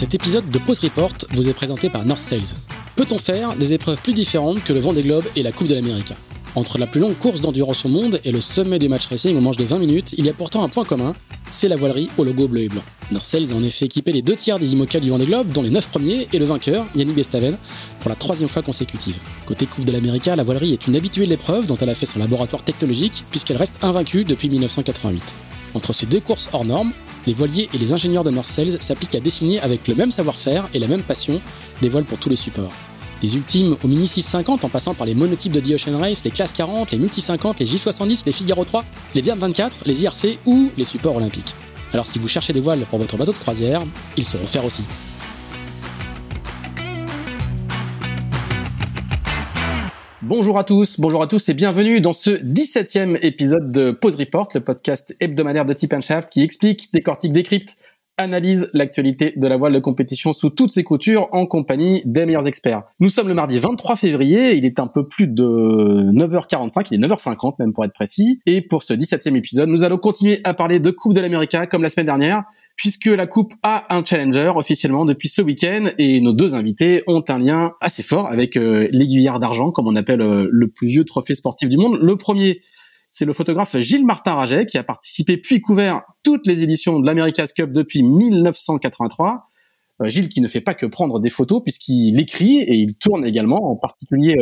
Cet épisode de Pause Report vous est présenté par North Sales. Peut-on faire des épreuves plus différentes que le Vendée Globe et la Coupe de l'Amérique? Entre la plus longue course d'endurance au monde et le sommet du match racing au manche de 20 minutes, il y a pourtant un point commun, c'est la voilerie au logo bleu et blanc. North Sales a en effet équipé les deux tiers des IMOCA du Vendée Globe, dont les 9 premiers, et le vainqueur, Yannick Bestaven, pour la troisième fois consécutive. Côté Coupe de l'Amérique, la voilerie est une habituée de l'épreuve dont elle a fait son laboratoire technologique, puisqu'elle reste invaincue depuis 1988. Entre ces deux courses hors normes, les voiliers et les ingénieurs de North Sales s'appliquent à dessiner avec le même savoir-faire et la même passion des voiles pour tous les supports. Des ultimes aux Mini 650 en passant par les monotypes de The Ocean Race, les classes 40, les Multi 50, les J70, les Figaro 3, les Verbe 24, les IRC ou les supports olympiques. Alors si vous cherchez des voiles pour votre bateau de croisière, ils sauront faire aussi. Bonjour à tous, bonjour à tous et bienvenue dans ce 17e épisode de Pause Report, le podcast hebdomadaire de Tip Shaft qui explique, décortique, décrypte, analyse l'actualité de la voile de compétition sous toutes ses coutures en compagnie des meilleurs experts. Nous sommes le mardi 23 février, il est un peu plus de 9h45, il est 9h50 même pour être précis. Et pour ce 17e épisode, nous allons continuer à parler de Coupe de l'Amérique comme la semaine dernière puisque la coupe a un challenger officiellement depuis ce week-end et nos deux invités ont un lien assez fort avec euh, l'aiguillard d'argent, comme on appelle euh, le plus vieux trophée sportif du monde. Le premier, c'est le photographe Gilles Martin Raget qui a participé puis couvert toutes les éditions de l'America's Cup depuis 1983. Euh, Gilles qui ne fait pas que prendre des photos puisqu'il écrit et il tourne également, en particulier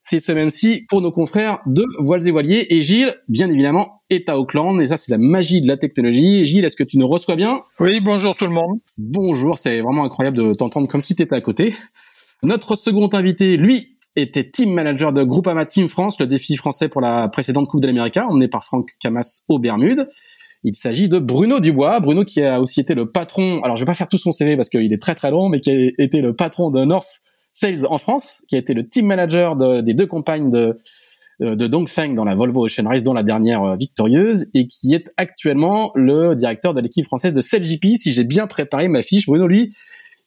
ces semaines-ci pour nos confrères de Voiles et Voiliers. Et Gilles, bien évidemment, est à Auckland. Et ça, c'est la magie de la technologie. Gilles, est-ce que tu nous reçois bien? Oui, bonjour tout le monde. Bonjour, c'est vraiment incroyable de t'entendre comme si tu étais à côté. Notre second invité, lui, était team manager de Groupama Team France, le défi français pour la précédente Coupe de l'Amérique, emmené par Franck Camas aux Bermudes. Il s'agit de Bruno Dubois. Bruno qui a aussi été le patron, alors je vais pas faire tout son CV parce qu'il est très très long, mais qui a été le patron de North Sales en France, qui a été le team manager des deux compagnes de, de Dongfeng dans la Volvo Ocean Race, dont la dernière euh, victorieuse, et qui est actuellement le directeur de l'équipe française de CLGP. Si j'ai bien préparé ma fiche, Bruno, lui,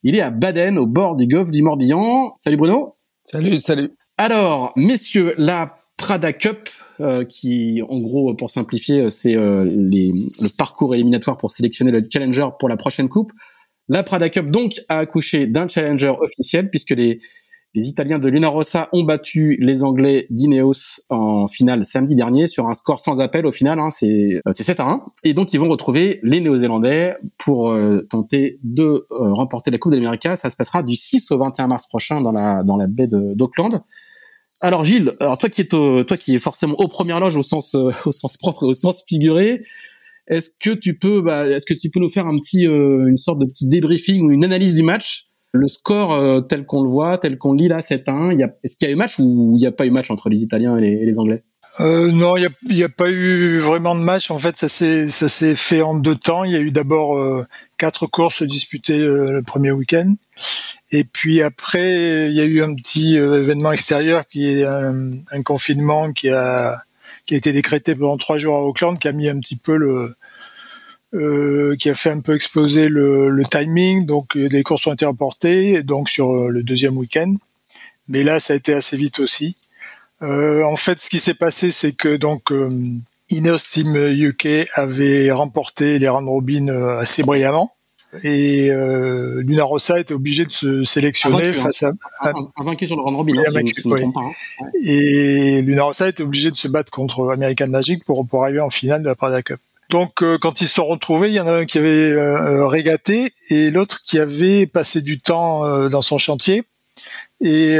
il est à Baden, au bord du golfe du Morbihan. Salut Bruno. Salut, salut. Alors, messieurs, la Prada Cup, euh, qui, en gros, pour simplifier, c'est euh, le parcours éliminatoire pour sélectionner le challenger pour la prochaine coupe. La Prada Cup donc a accouché d'un challenger officiel puisque les, les Italiens de Luna Rossa ont battu les Anglais d'Ineos en finale samedi dernier sur un score sans appel au final, hein, c'est 7 euh, à 1. Et donc ils vont retrouver les Néo-Zélandais pour euh, tenter de euh, remporter la Coupe d'Amérique. Ça se passera du 6 au 21 mars prochain dans la, dans la baie d'Auckland. Alors Gilles, alors toi qui es toi qui est forcément au première loge au sens au sens propre et au sens figuré, est-ce que tu peux, bah, est-ce que tu peux nous faire un petit, euh, une sorte de petit débriefing ou une analyse du match? Le score euh, tel qu'on le voit, tel qu'on lit là, 7-1. Est-ce qu'il y a eu match ou il n'y a pas eu match entre les Italiens et les, Anglais? Euh, non, il n'y a, pas eu vraiment de match. En fait, ça s'est ça s'est fait en deux temps. Il y a eu d'abord euh, quatre courses disputées le premier week-end, et puis après il y a eu un petit événement extérieur qui est un, un, confinement qui a qui a été décrété pendant trois jours à Auckland, qui a mis un petit peu le euh, qui a fait un peu exploser le, le, timing. Donc euh, les courses ont été reportées donc sur euh, le deuxième week-end. Mais là, ça a été assez vite aussi. Euh, en fait, ce qui s'est passé, c'est que donc euh, Ineos Team UK avait remporté les round robin assez brillamment. Et euh, Luna Rossa était obligé de se sélectionner face à, un, vaincu sur le round robin. Hein, hein. Et Luna Rossa était obligé de se battre contre American Magic pour, pour arriver en finale de la Prada Cup. Donc euh, quand ils se sont retrouvés, il y en a un qui avait euh, régaté et l'autre qui avait passé du temps euh, dans son chantier et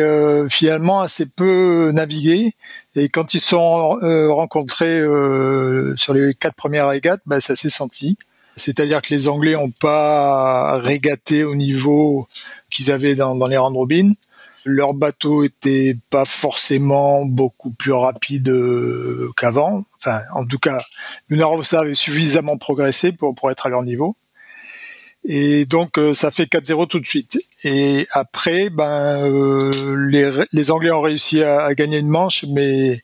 finalement assez peu navigué. Et quand ils se sont rencontrés sur les quatre premières régates, bah, ça s'est senti. C'est-à-dire que les Anglais n'ont pas régaté au niveau qu'ils avaient dans, dans les round robin. Leur bateau était pas forcément beaucoup plus rapide euh, qu'avant. Enfin, en tout cas, Luna Rossa avait suffisamment progressé pour, pour être à leur niveau. Et donc ça fait 4-0 tout de suite. Et après, ben les, les Anglais ont réussi à, gagner une manche, mais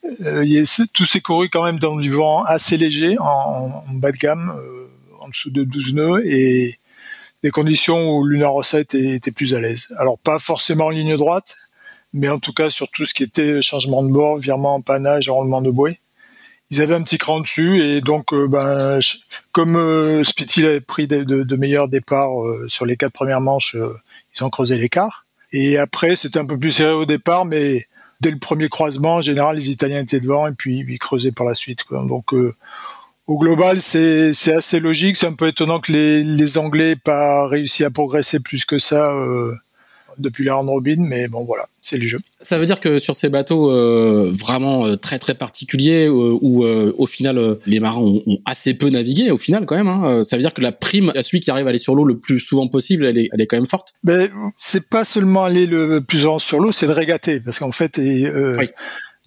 tout s'est couru quand même dans du vent assez léger, en, en bas de gamme, en dessous de 12 nœuds, et des conditions où Luna Rossa était, plus à l'aise. Alors pas forcément en ligne droite, mais en tout cas sur tout ce qui était changement de bord, virement, empannage, enroulement de bouée. Ils avaient un petit cran dessus et donc euh, ben, comme euh, Spitty avait pris de, meilleurs départs euh, sur les quatre premières manches, euh, ils ont creusé l'écart. Et après c'était un peu plus serré au départ, mais dès le premier croisement, en général les Italiens étaient devant et puis ils creusaient par la suite. Donc au global, c'est assez logique. C'est un peu étonnant que les, les Anglais n'aient pas réussi à progresser plus que ça euh, depuis la round robin, mais bon voilà, c'est le jeu. Ça veut dire que sur ces bateaux euh, vraiment euh, très très particuliers euh, où euh, au final euh, les marins ont, ont, assez peu navigué au final quand même, hein, ça veut dire que la prime à celui qui arrive à aller sur l'eau le plus souvent possible, elle est, elle est quand même forte. Mais c'est pas seulement aller le plus souvent sur l'eau, c'est de régater parce qu'en fait et, oui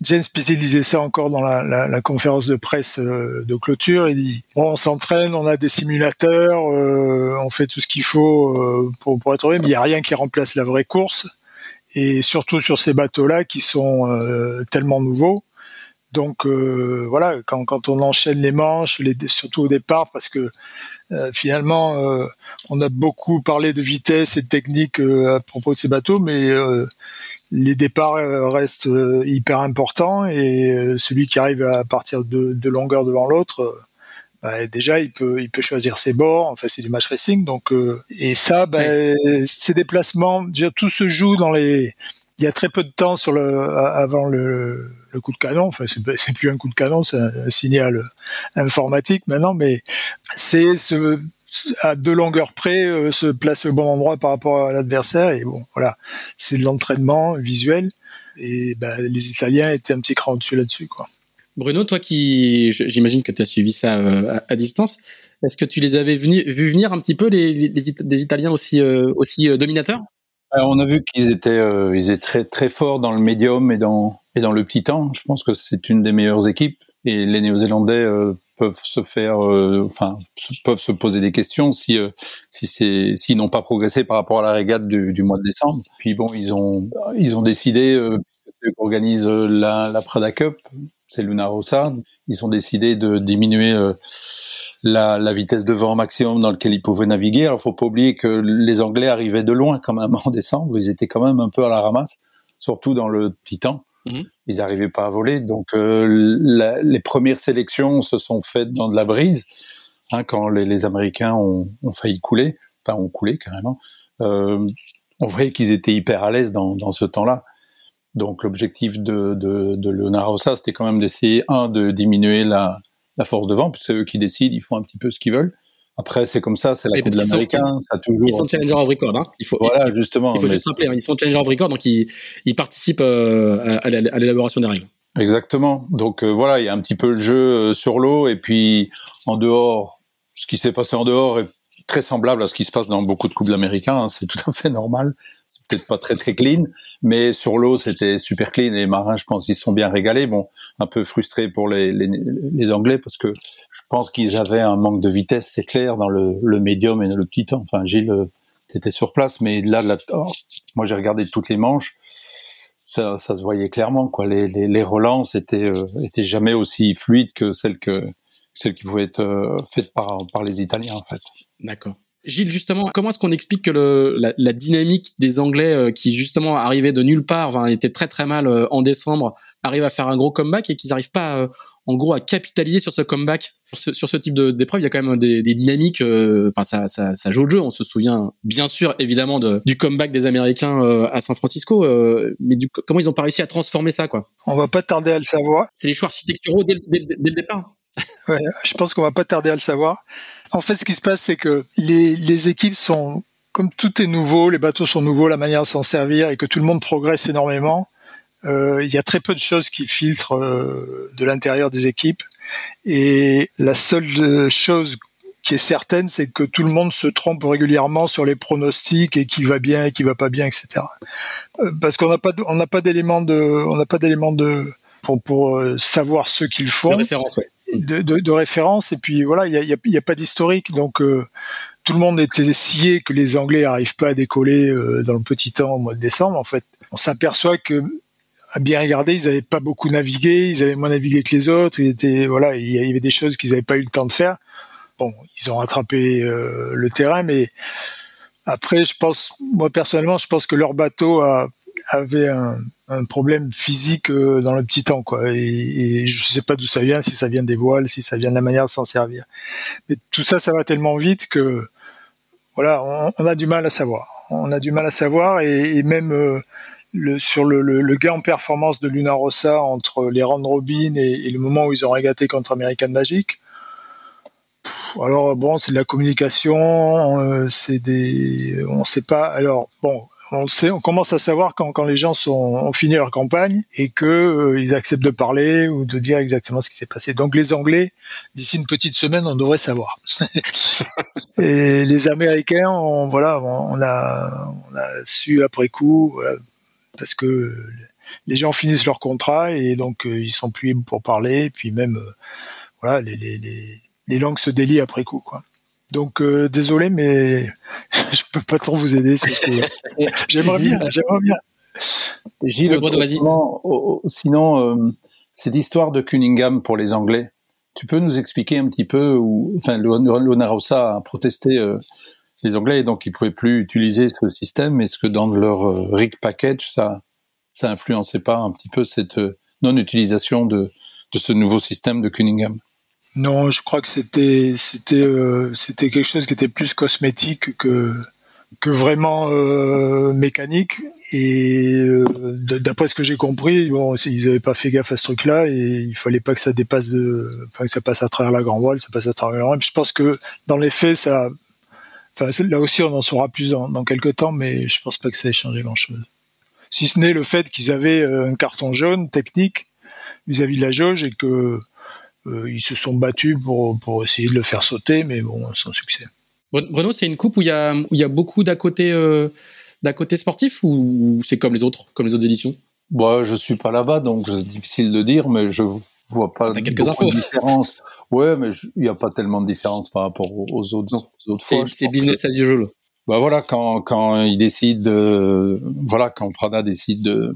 James Pitty disait ça encore dans la, la, la conférence de presse euh, de clôture. Il dit bon, on s'entraîne, on a des simulateurs, euh, on fait tout ce qu'il faut euh, pour, pour être heureux, mais il n'y a rien qui remplace la vraie course. Et surtout sur ces bateaux-là qui sont euh, tellement nouveaux. Donc euh, voilà, quand, quand on enchaîne les manches, les, surtout au départ, parce que finalement, on a beaucoup parlé de vitesse et de technique à propos de ces bateaux, mais les départs euh, restent euh, hyper importants et euh, celui qui arrive à partir de, de longueur devant l'autre, bah, déjà il peut il peut choisir ses bords. Enfin c'est du match racing donc et ça, bah, oui. ces déplacements, tout se joue dans les. Il y a très peu de temps sur le avant le, le coup de canon. Enfin c'est plus un coup de canon, c'est un signal informatique maintenant, mais c'est ce à deux longueurs près euh, se placer au bon endroit par rapport à l'adversaire. Et bon voilà. C'est de l'entraînement visuel. Et bah, les Italiens étaient un petit cran au-dessus là-dessus quoi. Bruno, toi qui j'imagine que tu as suivi ça euh, à, à distance, est-ce que tu les avais venu, vu venir un petit peu les, Italiens aussi euh, aussi euh, dominateurs? On a vu qu'ils étaient euh, ils étaient très très forts dans le médium et dans et dans le petit temps. Je pense que c'est une des meilleures équipes. Et les Néo-Zélandais euh, peuvent se faire, euh, enfin, peuvent se poser des questions si euh, si c'est s'ils n'ont pas progressé par rapport à la régate du, mois de décembre. Puis bon, ils ont ils ont décidé, euh, organisent la, la Prada Cup, c'est Luna Rossa, ils ont décidé de diminuer la, vitesse de vent maximum dans lequel ils pouvaient naviguer. Alors, faut pas oublier que les Anglais arrivaient de loin quand même en décembre. Ils étaient quand même un peu à la ramasse, surtout dans le petit temps. Mmh. Ils n'arrivaient pas à voler. Donc euh, les premières sélections se sont faites dans de la brise, hein, quand les, Américains ont, failli couler, enfin ont coulé carrément. Euh, on voyait qu'ils étaient hyper à l'aise dans, ce temps-là. Donc l'objectif de, de, de c'était quand même d'essayer, un, de diminuer la, la force de vent, puisque c'est eux qui décident, ils font un petit peu ce qu'ils veulent. Après, c'est comme ça, c'est la Coupe de l'Américain, ça toujours. Ils sont challenger of record, hein. Il faut. Voilà, justement. Il faut juste rappeler, hein, ils sont challenger of record, donc ils, ils participent euh, à, à l'élaboration des règles. Exactement. Donc euh, voilà, il y a un petit peu le jeu euh, sur l'eau et puis en dehors, ce qui s'est passé en dehors est très semblable à ce qui se passe dans beaucoup de coupes d'Américains. Hein, c'est tout à fait normal. C'est peut-être pas très très clean, mais sur l'eau c'était super clean. Les marins, je pense, ils sont bien régalés. Bon, un peu frustrés pour les, les, Anglais parce que je pense qu'ils avaient un manque de vitesse, c'est clair, dans le, le médium et le petit temps. Enfin, Gilles, t'étais sur place, mais là, oh, moi j'ai regardé toutes les manches. Ça, se voyait clairement quoi. Les, les, les relances étaient euh, étaient jamais aussi fluides que celles que celles qui pouvaient être euh, faites par par les Italiens en fait. D'accord. Gilles, justement, comment est-ce qu'on explique que le, la, la, dynamique des Anglais euh, qui justement arrivaient de nulle part, enfin, étaient très très mal euh, en décembre, arrivent à faire un gros comeback et qu'ils n'arrivent pas, euh, en gros, à capitaliser sur ce comeback, sur ce, sur ce type d'épreuve? Il y a quand même des, des dynamiques. euh, Enfin, ça, ça, ça, joue le jeu. On se souvient bien sûr, évidemment, de, du comeback des Américains euh, à San Francisco, euh, mais du, comment ils ont pas réussi à transformer ça, quoi? On va pas tarder à le savoir. C'est les choix architecturaux dès, dès, dès le départ. Je pense qu'on va pas tarder à le savoir. En fait, ce qui se passe, c'est que les, les, équipes sont, comme tout est nouveau, les bateaux sont nouveaux, la manière de s'en servir, et que tout le monde progresse énormément. Euh, il y a très peu de choses qui filtrent euh, de l'intérieur des équipes. Et la seule chose qui est certaine, c'est que tout le monde se trompe régulièrement sur les pronostics et qui va bien et qui va pas bien, etc. Euh, parce qu'on n'a pas, on n'a pas d'éléments de, on n'a pas d'éléments de pour, pour euh, savoir ce qu'ils font. De référence, ouais de, de, de, référence et puis voilà il y a, y a, y a, pas d'historique donc euh, tout le monde était scié que les Anglais n'arrivent pas à décoller dans le petit temps au mois de décembre, en fait, on s'aperçoit que à bien regarder, ils n'avaient pas beaucoup navigué, ils avaient moins navigué que les autres. Ils étaient, voilà, il y avait des choses qu'ils n'avaient pas eu le temps de faire. Bon, ils ont rattrapé le terrain, mais après, je pense, moi personnellement, je pense que leur bateau a, avait un, un, problème physique euh, dans le petit temps, quoi. Et, et je sais pas d'où ça vient, si ça vient des voiles, si ça vient de la manière de s'en servir. Mais tout ça, ça va tellement vite que, voilà, on, a du mal à savoir. On a du mal à savoir, et, même euh, le, sur le, gain en performance de Luna Rossa entre les round robin et, et, le moment où ils ont régaté contre American Magic, alors bon, c'est de la communication, euh, c'est des, on sait pas. Alors bon, on sait, on commence à savoir quand, quand les gens sont ont fini leur campagne et que euh, ils acceptent de parler ou de dire exactement ce qui s'est passé. Donc les Anglais, d'ici une petite semaine, on devrait savoir. et les Américains, on, voilà, on a, on a su après coup parce que les gens finissent leur contrat et donc euh, ils sont plus libres pour parler. Et puis même, voilà, les, les, les les langues se délient après coup, quoi. Donc euh, désolé, mais je peux pas trop vous aider. j'aimerais bien, j'aimerais bien. Gilles, sinon, sinon euh, cette histoire de Cunningham pour les Anglais, tu peux nous expliquer un petit peu où, enfin, Rossa a protesté euh, les Anglais, donc ils pouvaient plus utiliser ce système. Est-ce que dans leur rig package, ça, ça influençait pas un petit peu cette non-utilisation de, de ce nouveau système de Cunningham? Non, je crois que c'était c'était euh, c'était quelque chose qui était plus cosmétique que que vraiment euh, mécanique. Et euh, d'après ce que j'ai compris, bon, ils n'avaient pas fait gaffe à ce truc-là et il fallait pas que ça dépasse de, enfin que ça passe à travers la grand voile, ça passe à travers la grand Je pense que dans les faits, ça, enfin là aussi on en saura plus dans, dans quelques temps, mais je pense pas que ça ait changé grand-chose. Si ce n'est le fait qu'ils avaient un carton jaune technique vis-à-vis -vis de la jauge et que euh, ils se sont battus pour, pour essayer de le faire sauter, mais bon, sans succès. Bruno, c'est une coupe où il y a, où il y a beaucoup d'à côté, euh, d'à côté sportif ou c'est comme les autres, comme les autres éditions? Moi, je suis pas là-bas, donc c'est difficile de dire, mais je vois pas As quelques infos. de différence. Ouais, mais il n'y a pas tellement de différence par rapport aux autres, aux autres fois. C'est business as usual. Bah voilà, quand quand ils décident, voilà, quand Prada décide de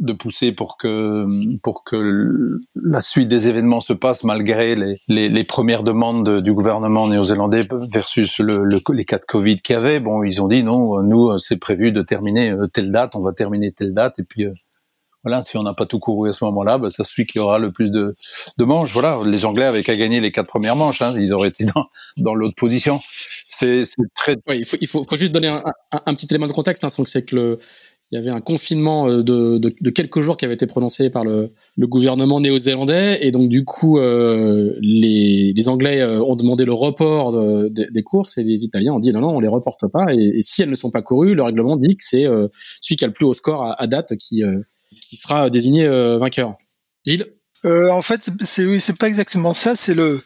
de pousser pour que pour que la suite des événements se passe malgré les, les, premières demandes du gouvernement néo-zélandais versus le, le, les cas de Covid qu'il y avait. Bon, ils ont dit non, nous c'est prévu de terminer euh, telle date, on va terminer telle date et puis euh, voilà, si on n'a pas tout couru à ce moment-là, bah, suit qu'il y aura le plus de, de manches. Voilà, les Anglais avaient qu'à gagner les quatre premières manches, hein, ils auraient été dans, dans l'autre position. C'est très. Oui, il faut, il faut, juste donner un, petit élément de contexte. Hein, c'est que le, il y avait un confinement euh, de, de, de, quelques jours qui avait été prononcé par le, le gouvernement néo-zélandais. Et donc du coup euh, les, les, Anglais euh, ont demandé le report de, de, des courses et les Italiens ont dit non non on les reporte pas. Et, si elles ne sont pas courues le règlement dit que c'est euh, celui qui a le plus haut score à, à date qui qui sera désigné vainqueur. Gilles? Euh, en fait, c'est oui, c'est pas exactement ça. C'est le,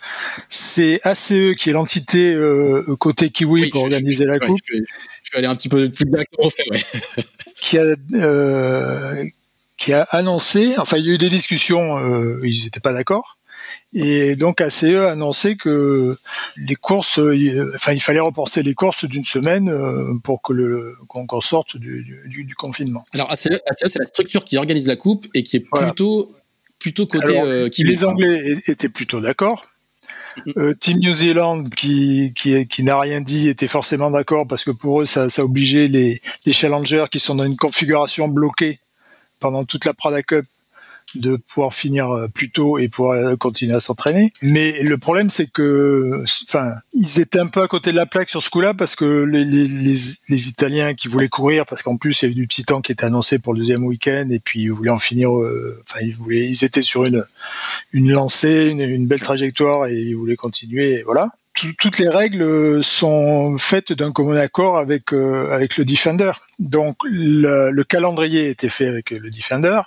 c'est ACE qui est l'entité euh, côté kiwi oui, pour je, organiser je, la coupe. Je vais, je vais, aller un petit peu plus directement au fait. Ouais. qui a euh, qui a annoncé, enfin il y a eu des discussions, euh, ils n'étaient pas d'accord, et donc ACE a annoncé que les courses, euh, enfin il fallait reporter les courses d'une semaine euh, pour que le qu'on qu sorte du, du, du, confinement. Alors ACE, ACE c'est la structure qui organise la coupe et qui est voilà. plutôt côté Alors, euh, qui les Anglais étaient plutôt d'accord. Euh, Team New Zealand qui qui, qui n'a rien dit était forcément d'accord parce que pour eux ça, ça obligeait les, les challengers qui sont dans une configuration bloquée pendant toute la Prada Cup de pouvoir finir euh, plus tôt et pouvoir euh, continuer à s'entraîner. Mais le problème, c'est que, enfin, ils étaient un peu à côté de la plaque sur ce coup-là parce que les, les, Italiens qui voulaient courir, parce qu'en plus il y avait du petit temps qui était annoncé pour le deuxième week-end et puis ils voulaient en finir. Euh, enfin, ils étaient sur une une lancée, une, belle trajectoire et ils voulaient continuer. Et voilà toutes les règles sont faites d'un commun accord avec avec le Defender. Donc le, calendrier était fait avec le Defender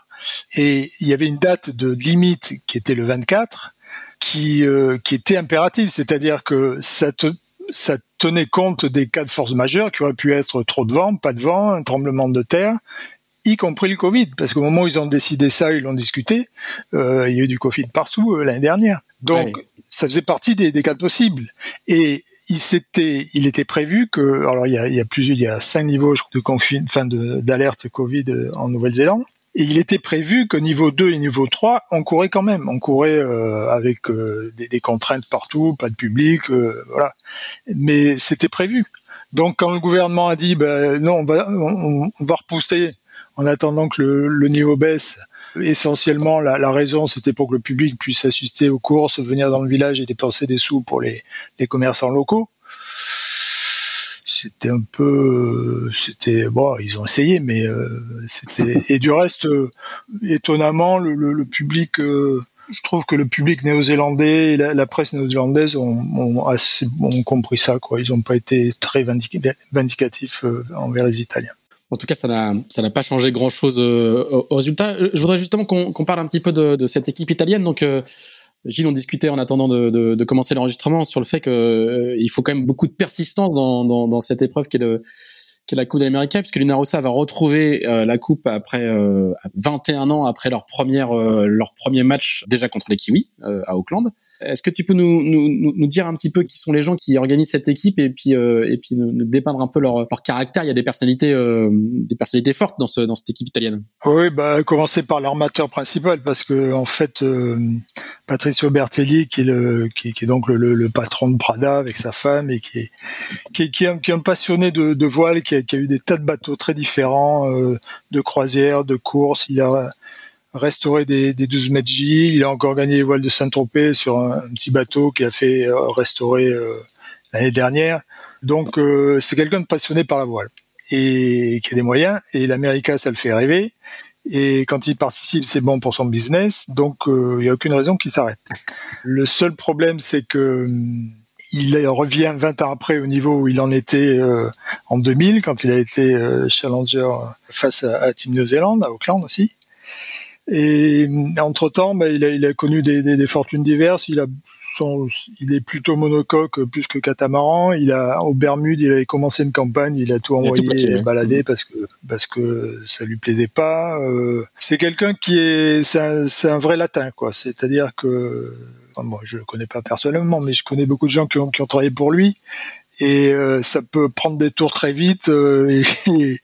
et il y avait une date de limite qui était le 24 qui euh, qui était impérative, c'est-à-dire que ça te, ça tenait compte des cas de force majeure qui auraient pu être trop de vent, pas de vent, un tremblement de terre, y compris le Covid, parce qu'au moment où ils ont décidé ça, ils l'ont discuté, euh, il y a eu du Covid partout euh, l'année dernière. Donc, ça faisait partie des, des cas possibles. Et il s'était, il était prévu que, alors il y a, il y a plusieurs, il y a cinq niveaux de confine, enfin d'alerte Covid en Nouvelle-Zélande. Et il était prévu que niveau 2 et niveau 3, on courait quand même. On courait euh, avec euh, des, contraintes partout, pas de public, euh, voilà. Mais c'était prévu. Donc quand le gouvernement a dit, ben, non, on va, repousser en attendant que le, niveau baisse, essentiellement la, raison c'était pour que le public puisse assister aux courses, venir dans le village et dépenser des sous pour les commerçants locaux c'était un peu c'était bon ils ont essayé mais euh, c'était et du reste euh, étonnamment le, le, public euh, je trouve que le public néo-zélandais et la, presse néo-zélandaise ont, ont, compris ça quoi ils n'ont pas été très vindicatifs envers les Italiens en tout cas, ça n'a pas changé grand chose au, résultat. Je voudrais justement qu'on qu parle un petit peu de, cette équipe italienne. Donc, Gilles, on discutait en attendant de, de, de commencer l'enregistrement sur le fait qu'il euh, faut quand même beaucoup de persistance dans, dans, dans cette épreuve qui est, le, qui est la Coupe d'Amérique, puisque l'Unarossa va retrouver euh, la Coupe après euh, 21 ans après leur première euh, leur premier match déjà contre les Kiwis euh, à Auckland. Est-ce que tu peux nous, nous, nous, dire un petit peu qui sont les gens qui organisent cette équipe et puis euh, et puis nous, dépeindre un peu leur, leur caractère? Il y a des personnalités euh, des personnalités fortes dans ce dans cette équipe italienne. Oui, bah commencer par l'armateur principal parce que en fait euh, Patricio Bertelli qui est le qui, est donc le, le, patron de Prada avec sa femme et qui est qui est, qui est, un, passionné de, de voile qui a, qui a, eu des tas de bateaux très différents euh, de croisière, de course. Il a restauré des, des 12 mètres J. Il a encore gagné les voiles de Saint-Tropez sur un, petit bateau qu'il a fait euh, restaurer euh, l'année dernière. Donc euh, c'est quelqu'un de passionné par la voile et qui a des moyens. Et l'América, ça le fait rêver. Et quand il participe, c'est bon pour son business. Donc il n'y a aucune raison qu'il s'arrête. Le seul problème, c'est que il revient 20 ans après au niveau où il en était euh, en 2000 quand il a été euh, challenger face à, à Team New Zealand à Auckland aussi. Et entre temps, bah, il, a, il, a, connu des, des, des, fortunes diverses. Il a son, il est plutôt monocoque plus que catamaran. Il a au Bermude, il avait commencé une campagne, il a tout envoyé tout balader parce que parce que ça lui plaisait pas. Euh, c'est quelqu'un qui est, c'est un, un, vrai latin quoi. C'est-à-dire que bon, je le connais pas personnellement, mais je connais beaucoup de gens qui ont, qui ont travaillé pour lui et euh, ça peut prendre des tours très vite euh, et,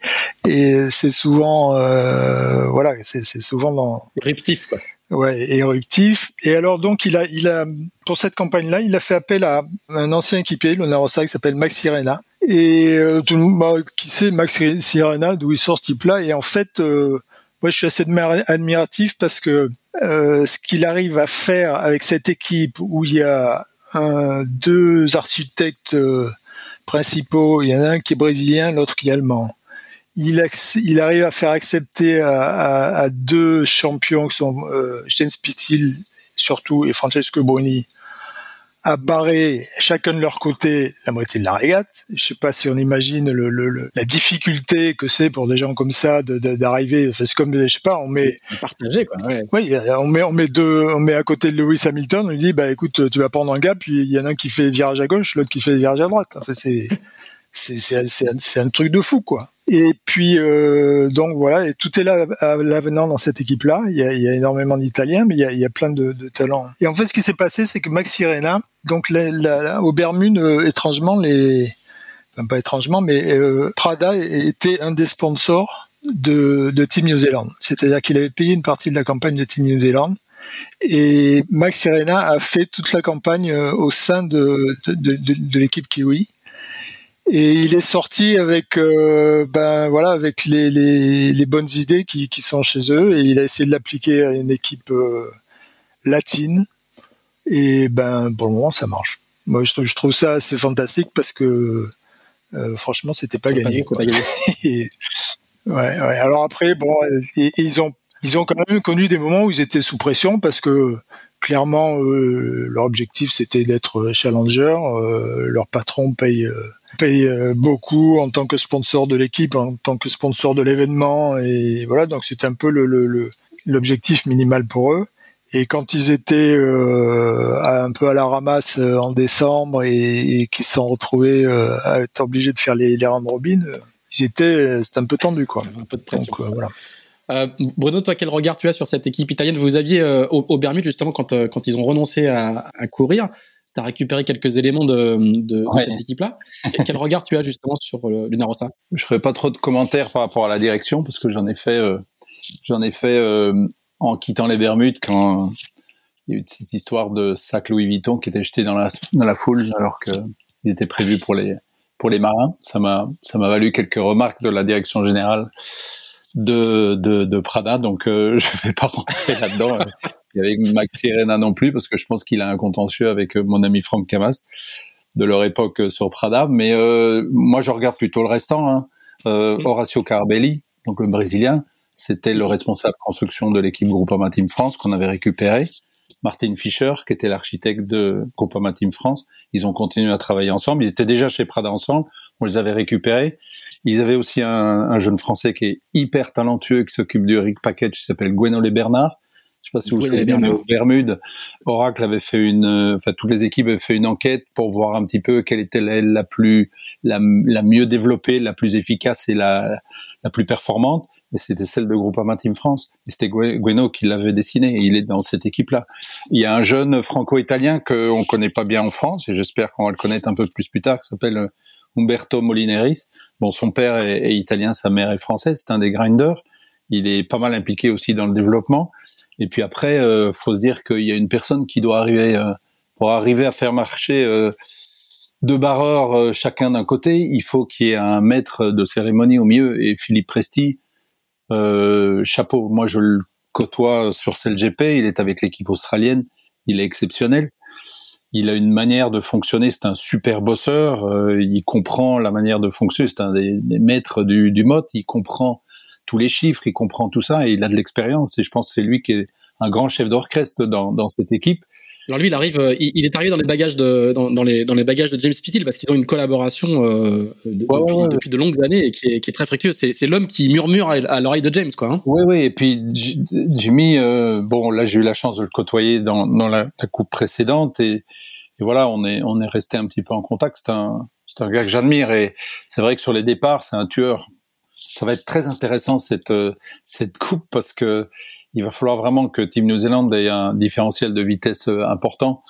et c'est souvent euh, voilà c'est souvent dans éruptif quoi. Ouais éruptif. Et alors donc il a il a pour cette campagne là il a fait appel à un ancien équipier le Narossa qui s'appelle Max Sirena. Et euh, tout le monde bah, qui sait Max Sirena d'où il sort ce type là et en fait euh, moi je suis assez admiratif parce que euh, ce qu'il arrive à faire avec cette équipe où il y a un, deux architectes euh, principaux. Il y en a un qui est brésilien, l'autre qui est allemand. Il, arrive à faire accepter à, deux champions qui sont euh, Sten Spittil surtout et Francesco Boni à barrer chacun de leur côté la moitié de la régate. Je sais pas si on imagine le, le, la difficulté que c'est pour des gens comme ça d'arriver. De, c'est comme je sais pas, on met partager quoi. Ouais. Oui, on met on met deux, on met à côté de Lewis Hamilton. On lui dit bah écoute, tu vas prendre un gars, puis il y en a un qui fait virage à gauche, l'autre qui fait virage à droite. Enfin, c'est c'est c'est un, un truc de fou quoi. Et puis euh, donc voilà, et tout est là à l'avenant dans cette équipe-là. Il il y a énormément d'Italiens, mais il y a, il y a plein de, de, talents. Et en fait, ce qui s'est passé, c'est que Max Sirena, donc la, la, au Bermudes, euh, étrangement, les, enfin pas étrangement, mais euh, Prada était un des sponsors de, de Team New Zealand. C'est-à-dire qu'il avait payé une partie de la campagne de Team New Zealand. Et Max Sirena a fait toute la campagne euh, au sein de, de, de, de l'équipe Kiwi et il est sorti avec euh, ben voilà avec les, les, les bonnes idées qui, qui, sont chez eux et il a essayé de l'appliquer à une équipe euh, latine et ben pour le moment ça marche moi je, je trouve ça assez fantastique parce que euh, franchement c'était pas gagné, pas, quoi. Pas gagné. et, ouais, ouais alors après bon et, et ils ont ils ont quand même connu des moments où ils étaient sous pression parce que clairement euh, leur objectif c'était d'être challenger euh, leur patron paye euh, paye euh, beaucoup en tant que sponsor de l'équipe, en tant que sponsor de l'événement, et voilà, donc c'était un peu le, le, l'objectif minimal pour eux. Et quand ils étaient euh, un peu à la ramasse euh, en décembre et, et qu'ils se sont retrouvés euh, à être obligés de faire les, les round robin, euh, ils étaient, c'était un peu tendu, quoi. Un peu de pression. Donc, voilà. Euh, Bruno, toi, quel regard tu as sur cette équipe italienne? Vous aviez au, au Bermude justement quand quand ils ont renoncé à, à courir tu as récupéré quelques éléments de, de, cette équipe-là. quel regard tu as justement sur le, Lunarossa Je ferai pas trop de commentaires par rapport à la direction parce que j'en ai fait, euh, j'en ai fait euh, en quittant les Bermudes quand il y a eu cette histoire de sac Louis Vuitton qui était jeté dans la, dans la foule alors qu'ils étaient prévus pour les pour les marins. Ça m'a ça m'a valu quelques remarques de la direction générale de de, de Prada, donc euh, je vais pas rentrer là-dedans. et avec Max Serena non plus parce que je pense qu'il a un contentieux avec euh, mon ami Franck Camas de leur époque euh, sur Prada. Mais euh, moi, je regarde plutôt le restant. Hein. Euh, Horacio Carabelli, donc le Brésilien, c'était le responsable construction de l'équipe Groupama Team France qu'on avait récupéré. Martin Fischer, qui était l'architecte de Groupama Team France. Ils ont continué à travailler ensemble. Ils étaient déjà chez Prada ensemble. On les avait récupérés. Ils avaient aussi un, un jeune Français qui est hyper talentueux, qui s'occupe du rig package, qui s'appelle Gwenolé Bernard. Je sais pas si vous souvenez, au Bermudes, Oracle avait fait une, enfin toutes les équipes avaient fait une enquête pour voir un petit peu quelle était l'aile la plus, la, la mieux développée, la plus efficace et la, la plus performante et c'était celle de Groupama Team France. Et c'était Gueno qui l'avait dessiné, et il est dans cette équipe-là. Il y a un jeune franco-italien qu'on connaît pas bien en France, et j'espère qu'on va le connaître un peu plus plus tard, qui s'appelle euh, Umberto Molineris. Bon, son père est, italien, sa mère est française, c'est un des grinders. Il est pas mal impliqué aussi dans le développement. Et puis après, euh, faut se dire qu'il y a une personne qui doit arriver euh, pour arriver à faire marcher euh, deux barreurs euh, chacun d'un côté. Il faut qu'il y ait un maître de cérémonie au milieu. Et Philippe Presti, euh, chapeau. Moi, je le côtoie sur CLGP. Il est avec l'équipe australienne. Il est exceptionnel. Il a une manière de fonctionner. C'est un super bosseur. Euh, il comprend la manière de fonctionner. C'est un des, maîtres du, du mode. Il comprend tous les chiffres. Il comprend tout ça. Et il a de l'expérience. Et je pense que c'est lui qui est un grand chef d'orchestre dans, dans cette équipe. Alors lui, il arrive, euh, il, est arrivé dans les bagages de dans, dans les dans les bagages de James Pittil parce qu'ils ont une collaboration euh, depuis, de longues années et qui est, qui est très fructueuse. C'est, c'est l'homme qui murmure à, l'oreille de James, quoi. Hein. Oui, oui. Et puis Jimmy, euh, bon, là, j'ai eu la chance de le côtoyer dans dans la, coupe précédente et, et, voilà, on est on est resté un petit peu en contact. C'est un c'est un gars que j'admire et c'est vrai que sur les départs, c'est un tueur. Ça va être très intéressant cette cette coupe parce que il va falloir vraiment que Team New Zealand ait un différentiel de vitesse euh, important,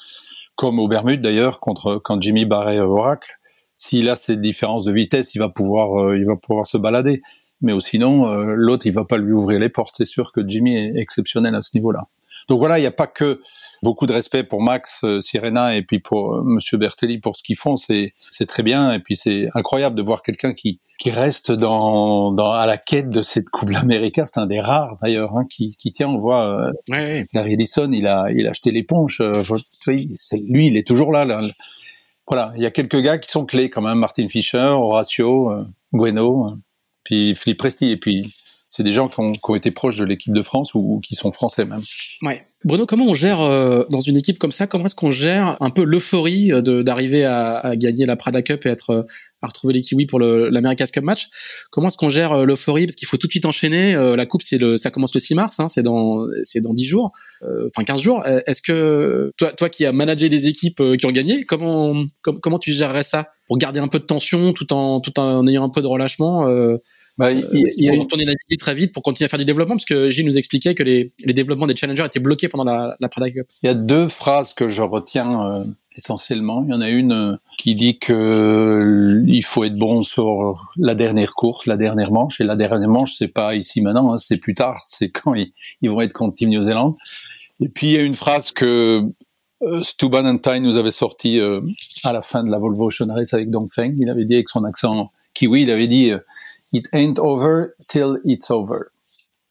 comme au Bermudes d'ailleurs, quand Jimmy barrait Oracle. S'il a cette différence de vitesse, il va pouvoir, euh, se balader. Mais sinon, euh, l'autre, il va pas lui ouvrir les portes. C'est sûr que Jimmy est exceptionnel à ce niveau-là. Donc voilà, il n'y a pas que beaucoup de respect pour Max euh, Sirena et puis pour euh, Monsieur Bertelli pour ce qu'ils font, c'est c'est très bien et puis c'est incroyable de voir quelqu'un qui qui reste dans, dans à la quête de cette Coupe d'Amérique. C'est un des rares d'ailleurs hein, qui qui tient. On voit euh, ouais, Larry Ellison, il a il a acheté l'éponge. Euh, lui, il est toujours là, là. Voilà, il y a quelques gars qui sont clés quand même. Martin Fischer, Horacio, euh, Bueno, puis Philippe Presti et puis c'est des gens qui ont, été proches de l'équipe de France ou, qui sont français même. Ouais. Bruno, comment on gère euh, dans une équipe comme ça Comment est-ce qu'on gère un peu l'euphorie d'arriver à, gagner la Prada Cup et être euh, à retrouver les Kiwis pour l'America's Cup match? Comment est-ce qu'on gère euh, l'euphorie? Parce qu'il faut tout de suite enchaîner. la coupe, ça commence le 6 mars, hein, c'est dans, dans 10 jours, enfin 15 jours. Est-ce que toi, toi qui as managé des équipes qui ont gagné, comment, comment tu gérerais ça? Pour garder un peu de tension tout en, tout en ayant un peu de relâchement bah, il, il, faut retourner naviguer très vite pour continuer à faire du développement, parce que Gilles nous expliquait que les, les développements des challengers étaient bloqués pendant la, la Prada Cup. Il y a deux phrases que je retiens euh, essentiellement. Il y en a une euh, qui dit que euh, il faut être bon sur la dernière course, la dernière manche, et la dernière manche, c'est pas ici maintenant, hein, c'est plus tard, c'est quand ils, ils, vont être contre Team New Zealand. Et puis il y a une phrase que euh, Stu Banantine nous avait sorti à la fin de la Volvo Ocean Race avec Dongfeng. Il avait dit avec son accent kiwi, il avait dit It ain't over till it's over.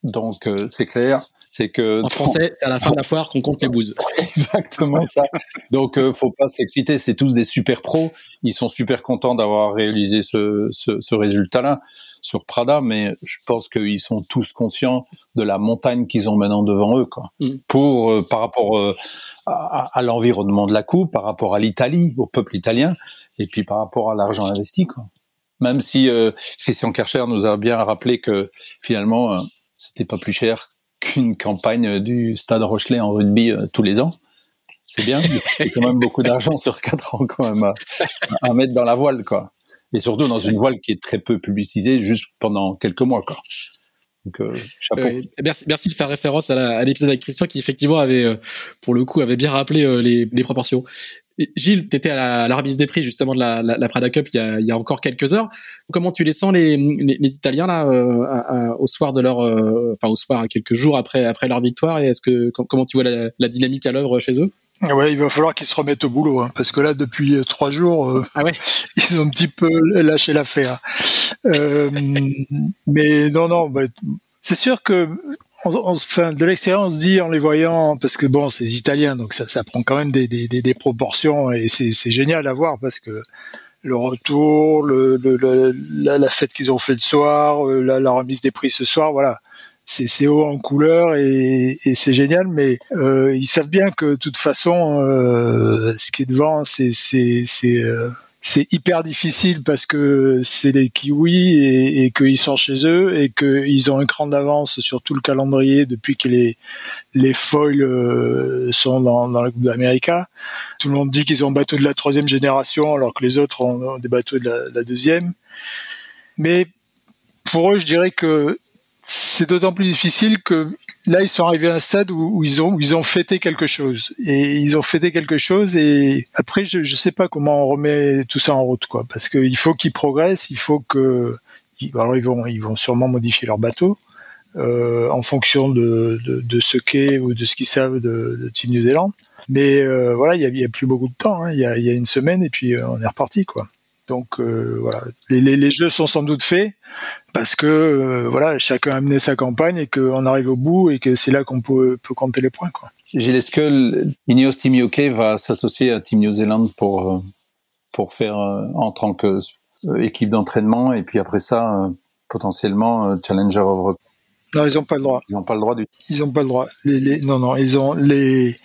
Donc euh, c'est clair, c'est que en français, c'est à la fin de la foire qu'on compte les bouses. Exactement ça. Donc euh, faut pas s'exciter, c'est tous des super pros, ils sont super contents d'avoir réalisé ce, ce, ce résultat-là sur Prada, mais je pense qu'ils sont tous conscients de la montagne qu'ils ont maintenant devant eux, quoi. Mm. Pour euh, par rapport euh, à, à l'environnement de la coupe, par rapport à l'Italie, au peuple italien, et puis par rapport à l'argent investi, quoi. Même si euh, Christian Kercher nous a bien rappelé que finalement, euh, c'était pas plus cher qu'une campagne du Stade Rochelet en rugby euh, tous les ans. C'est bien, mais c'est quand même beaucoup d'argent sur quatre ans quand même à, mettre dans la voile, quoi. Et surtout dans une voile qui est très peu publicisée, juste pendant quelques mois, quoi. Donc, chapeau. Merci, de faire référence à l'épisode avec Christian qui effectivement avait, pour le coup, bien rappelé les, proportions. Gilles, tu étais à la, remise des prix justement de la, la, Prada Cup il y, a, il y, a, encore quelques heures. Comment tu les sens les, les, Italiens là euh, au soir de leur, euh, enfin au soir, quelques jours après après leur victoire? Et est-ce que comment tu vois la, dynamique à l'œuvre chez eux? Ouais, il va falloir qu'ils se remettent au boulot, hein, parce que là, depuis euh, trois jours, ah ouais. ils ont un petit peu lâché l'affaire. Euh, mais non, non, bah, c'est sûr que on, enfin, de l'extérieur, on se dit en les voyant, parce que bon, c'est italien, donc ça, ça prend quand même des, des, des, proportions et c'est génial à voir parce que le retour, le, le, la, la, fête qu'ils ont fait le soir, euh, la, la, remise des prix ce soir, voilà, c'est haut en couleur et, et c'est génial, mais euh, ils savent bien que de toute façon, euh, ce qui est devant, c'est euh, c'est hyper difficile parce que c'est les kiwis et, qu'ils sont chez eux et qu'ils ont un cran d'avance sur tout le calendrier depuis que les les foils euh, sont dans, dans la Coupe d'Amérique. Tout le monde dit qu'ils ont un bateau de la troisième génération alors que les autres ont des bateaux de la deuxième. Mais pour eux, je dirais que c'est d'autant plus difficile que là, ils sont arrivés à un stade où, ils ont ils ont fêté quelque chose et ils ont fêté quelque chose et après, je je sais pas comment on remet tout ça en route quoi, parce qu'il faut qu'ils progressent, il faut que alors ils vont ils vont sûrement modifier leur bateau euh, en fonction de, de, de ce qu'est ou de ce qu'ils savent de, de Team New Zealand. Mais euh, voilà, il y a, a, plus beaucoup de temps. Hein. Il y, a, y, a, une semaine et puis euh, on est reparti quoi. Donc euh, voilà, les, jeux sont sans doute faits parce que euh, voilà, chacun a mené sa campagne et qu'on arrive au bout et que c'est là qu'on peut, compter les points. Gilles, est-ce que Ineos Team UK va s'associer à Team New Zealand pour euh, pour faire en tant que équipe d'entraînement et puis après ça potentiellement Challenger of non, ils n'ont pas le droit. Ils n'ont pas le droit du. Ils n'ont pas le droit. Les, les, non, non, ils ont les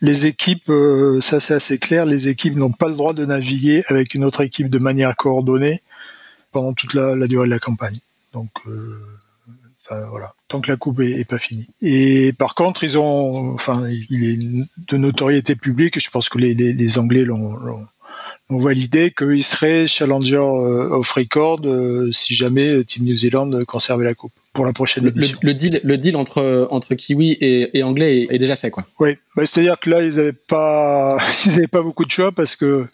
les équipes. Euh, ça, c'est assez clair. Les équipes n'ont pas le droit de naviguer avec une autre équipe de manière coordonnée pendant toute la, la durée de la campagne. Donc, euh, enfin voilà, tant que la coupe est, pas finie. Et par contre, ils ont, enfin, il est de notoriété publique. Je pense que les, les, les Anglais l'ont ont validé qu'ils seraient challenger euh, of record si jamais Team New Zealand conservait la coupe pour la prochaine édition. Le, deal, le deal entre entre Kiwi et, et Anglais est, déjà fait, quoi. Oui, bah, c'est-à-dire que là, ils n'avaient pas, ils avaient pas beaucoup de choix parce que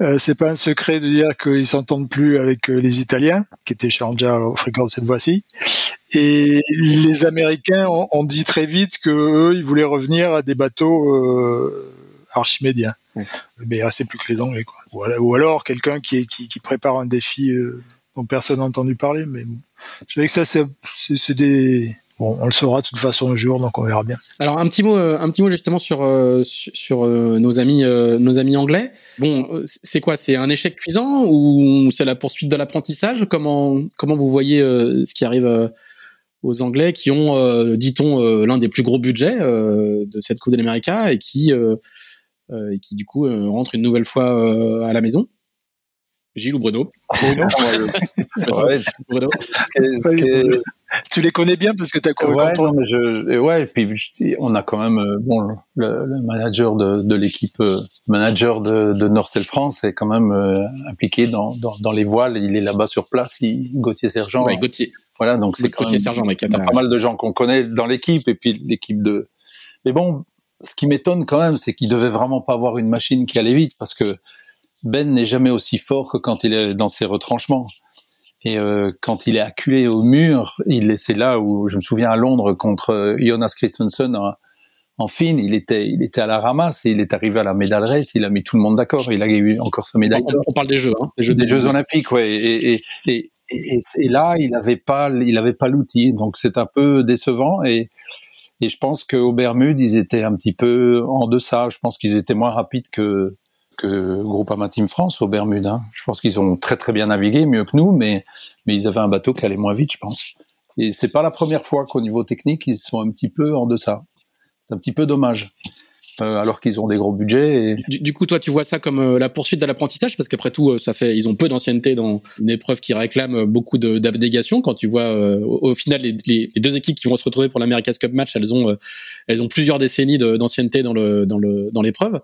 euh, c'est pas un secret de dire qu'ils s'entendent plus avec euh, les Italiens, qui étaient challenger fréquents cette fois-ci, et les Américains ont, dit très vite que eux, ils voulaient revenir à des bateaux euh, archimédiens. Mais c'est plus que les Anglais, quoi. Ou, alors quelqu'un qui, qui, qui, prépare un défi euh, dont personne n'a entendu parler, mais je sais que ça, c'est des. Bon, on le saura de toute façon un jour, donc on verra bien. Alors un petit mot, euh, un petit mot justement sur euh, sur, euh, nos amis nos amis anglais. Bon, c'est quoi? C'est un échec cuisant ou c'est la poursuite de l'apprentissage? Comment comment vous voyez ce qui arrive aux Anglais qui ont, dit-on, l'un des plus gros budgets de cette Coupe de l'Amérique et qui et qui du coup rentrent une nouvelle fois à la maison? Gilles ou Bruno Tu les connais bien parce que tu as couru ouais, non, mais je, ouais, et puis on a quand même euh, bon le, le manager de, de l'équipe, euh, manager de, de Norcel France est quand même euh, impliqué dans, dans, dans, les voiles. Il est là-bas sur place. Il, Gauthier Sergent. Ouais, Gauthier. Voilà, donc c'est Gauthier Sergent, mais il y a pas mal de gens qu'on connaît dans l'équipe et puis l'équipe de. Mais bon, ce qui m'étonne quand même, c'est qu'il devait vraiment pas avoir une machine qui allait vite parce que ben n'est jamais aussi fort que quand il est dans ses retranchements. Et euh, quand il est acculé au mur, il c'est là où je me souviens à Londres contre euh, Jonas Christensen en, en fine, il était il était à la ramasse et il est arrivé à la médaille race, il a mis tout le monde d'accord, il a eu encore sa médaille. On, parle des Jeux, hein, des Jeux, des Jeux olympiques, ouais. Et, et, et, et, là, il avait pas il avait pas l'outil, donc c'est un peu décevant et et je pense qu'au Bermudes, ils étaient un petit peu en deçà. Je pense qu'ils étaient moins rapides que que Groupama Team France au Bermudes. Hein. Je pense qu'ils ont très très bien navigué, mieux que nous, mais mais ils avaient un bateau qui allait moins vite, je pense. Et c'est pas la première fois qu'au niveau technique ils sont un petit peu en deçà. C'est un petit peu dommage. Euh, alors qu'ils ont des gros budgets. Et... Du, coup, toi, tu vois ça comme euh, la poursuite de l'apprentissage, parce qu'après tout, euh, ça fait, ils ont peu d'ancienneté dans une épreuve qui réclame beaucoup d'abnégation. Quand tu vois, au, final, les, les, deux équipes qui vont se retrouver pour l'America's Cup match, elles ont, elles ont plusieurs décennies d'ancienneté dans le, dans le, dans l'épreuve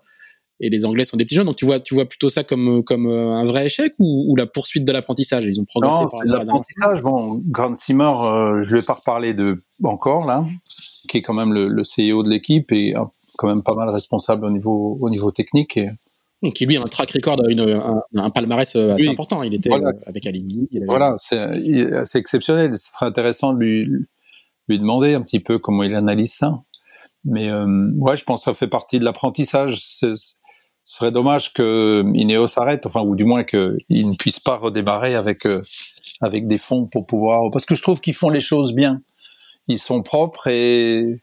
et les Anglais sont des petits jeunes. Donc tu vois, tu vois plutôt ça comme comme euh, un vrai échec ou, ou la poursuite de l'apprentissage? Ils ont progressé. Non, l'apprentissage. Bon, Grant Simmer, euh, je vais pas reparler de encore là, qui est quand même le, le CEO de l'équipe et quand même pas mal responsable au niveau au niveau technique. Et qui lui a un track record, un, palmarès assez important. Il était avec Aligny. Voilà, c'est exceptionnel. Ce serait intéressant de lui, lui demander un petit peu comment il analyse ça. Mais ouais, je pense que ça fait partie de l'apprentissage. Ce serait dommage que Ineos s'arrête, enfin, ou du moins qu'il ne puisse pas redémarrer avec avec des fonds pour pouvoir. Parce que je trouve qu'ils font les choses bien. Ils sont propres et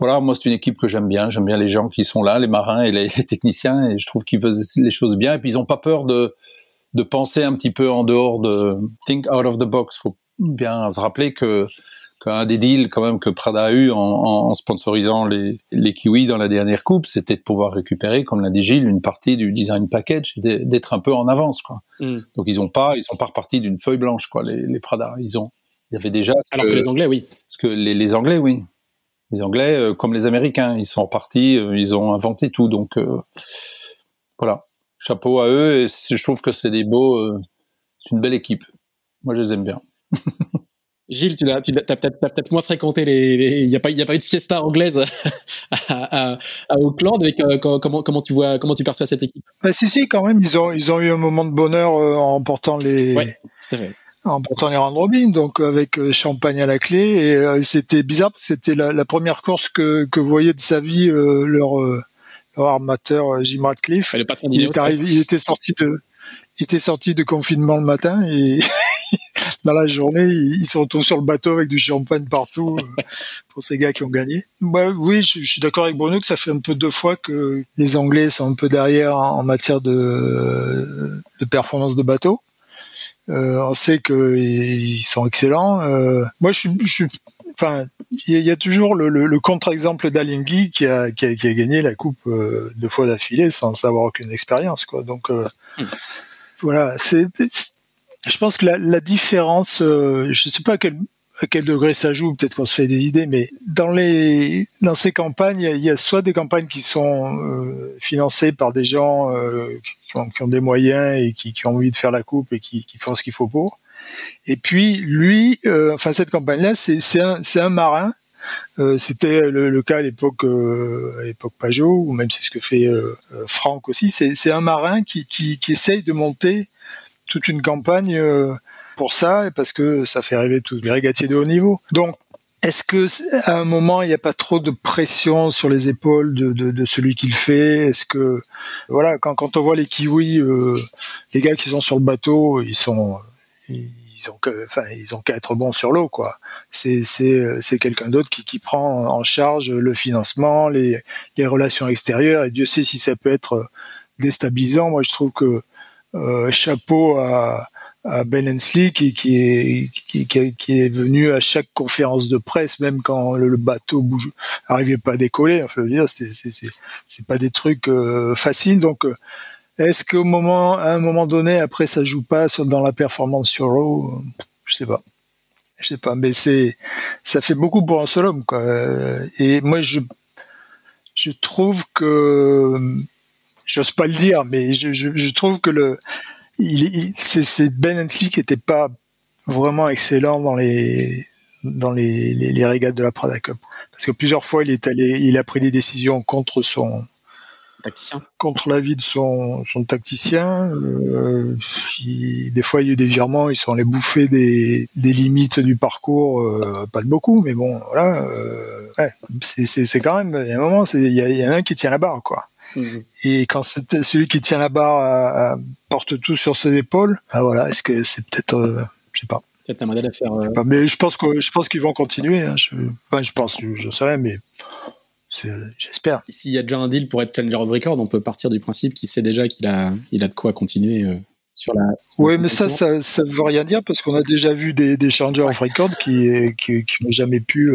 voilà, moi c'est une équipe que j'aime bien. J'aime bien les gens qui sont là, les marins et les, techniciens, et je trouve qu'ils font les choses bien. Et puis ils n'ont pas peur de de penser un petit peu en dehors de think out of the box. Faut bien se rappeler que qu'un des deals quand même que Prada a eu en, en sponsorisant les, les Kiwis dans la dernière coupe, c'était de pouvoir récupérer, comme l'a dit Gilles, une partie du design package, d'être un peu en avance. Quoi. Mm. Donc ils ont pas, ils sont pas repartis d'une feuille blanche, quoi. Les, les Prada, ils ont, il y avait déjà. Alors que, les Anglais, oui. Parce que les, les Anglais, oui. Les Anglais, euh, comme les Américains, ils sont repartis, euh, ils ont inventé tout. Donc euh, voilà, chapeau à eux. Et je trouve que c'est des beaux, c'est une belle équipe. Moi, je les aime bien. Gilles, tu as, peut-être peut moins fréquenté les. Il n'y a pas, il a pas eu de fiesta anglaise à, à, à Auckland. Mais comment, comment tu vois, comment tu perçois cette équipe? Bah, Si, si, quand même, ils ont, ils ont eu un moment de bonheur en remportant les. Ouais, tout à fait en portant les round robin, donc avec euh, champagne à la clé. Et euh, c'était bizarre, c'était la, la, première course que, que voyait de sa vie euh, leur, leur, armateur Jim Radcliffe. il, est arrivé, il était sorti de, il était sorti de confinement le matin et dans la journée, ils se retrouvent sur le bateau avec du champagne partout pour ces gars qui ont gagné. Bah, oui, je, je suis d'accord avec Bruno que ça fait un peu deux fois que les Anglais sont un peu derrière en matière de, de performance de bateau. Euh, on sait qu'ils sont excellents. Euh, moi, je suis, je enfin, il y, a toujours le, le, le contre-exemple d'Alingui qui a, qui, a, qui a gagné la coupe euh, deux fois d'affilée sans avoir aucune expérience, quoi. Donc euh, hmm. voilà, c'est, je pense que la, la différence, euh, je sais pas à quel, à quel degré ça joue, peut-être qu'on se fait des idées, mais dans les dans ces campagnes, il y, a soit des campagnes qui sont financées par des gens qui ont, des moyens et qui, qui, ont envie de faire la coupe et qui, qui font ce qu'il faut pour. Et puis lui, euh, enfin cette campagne-là, c'est un, un marin. Euh, C'était le, le, cas à l'époque euh, à l'époque Pajot, ou même c'est ce que fait euh, euh, Franck aussi. C'est un marin qui, qui, qui, essaye de monter toute une campagne pour ça, parce que ça fait rêver tous les régatiers de haut niveau. Donc est-ce que à un moment il n'y a pas trop de pression sur les épaules de, de, de celui qui le fait? Est-ce que voilà quand, quand on voit les kiwis, euh, les gars qui sont sur le bateau, ils sont ils ont que, enfin ils ont qu'à être bons sur l'eau quoi. C'est c'est quelqu'un d'autre qui qui prend en charge le financement, les les relations extérieures et Dieu sait si ça peut être déstabilisant. Moi je trouve que euh, chapeau à à Ben Hensley qui, qui, est, qui, qui, est venu à chaque conférence de presse, même quand le, bateau bouge, arrivait pas à décoller. Enfin, je veux dire, c'est, pas des trucs euh, faciles. Donc, euh, est-ce qu'au moment, à un moment donné, après, ça joue pas dans la performance sur l'eau Je sais pas. Je sais pas, mais c'est, ça fait beaucoup pour un seul homme, quoi. Et moi, je, je trouve que, j'ose pas le dire, mais je, je, je trouve que le, il, c'est Ben Hensley qui était pas vraiment excellent dans les dans les, les, les, régates de la Prada Cup. Parce que plusieurs fois il est allé il a pris des décisions contre son tacticien. contre l'avis de son son tacticien. Euh, des fois il y a eu des virements ils sont allés bouffer des, des limites du parcours euh, pas de beaucoup mais bon voilà euh, ouais, c'est c'est quand même il y a un moment il y, y, a un qui tient la barre quoi Et quand celui qui tient la barre porte tout sur ses épaules, ah voilà, est-ce que c'est peut-être, euh, je sais pas. Peut-être un modèle à faire. Euh, mais je pense que je pense qu'ils vont continuer. Hein. Je, enfin, je pense, je sais rien, mais j'espère. S'il y a déjà un deal pour être challenger of record, on peut partir du principe qu'il sait déjà qu'il a, il a de quoi continuer. Euh, sur la, oui, mais ça, ça, ça veut rien dire parce qu'on a déjà vu des, des challengers of record qui, qui, qui n'ont jamais pu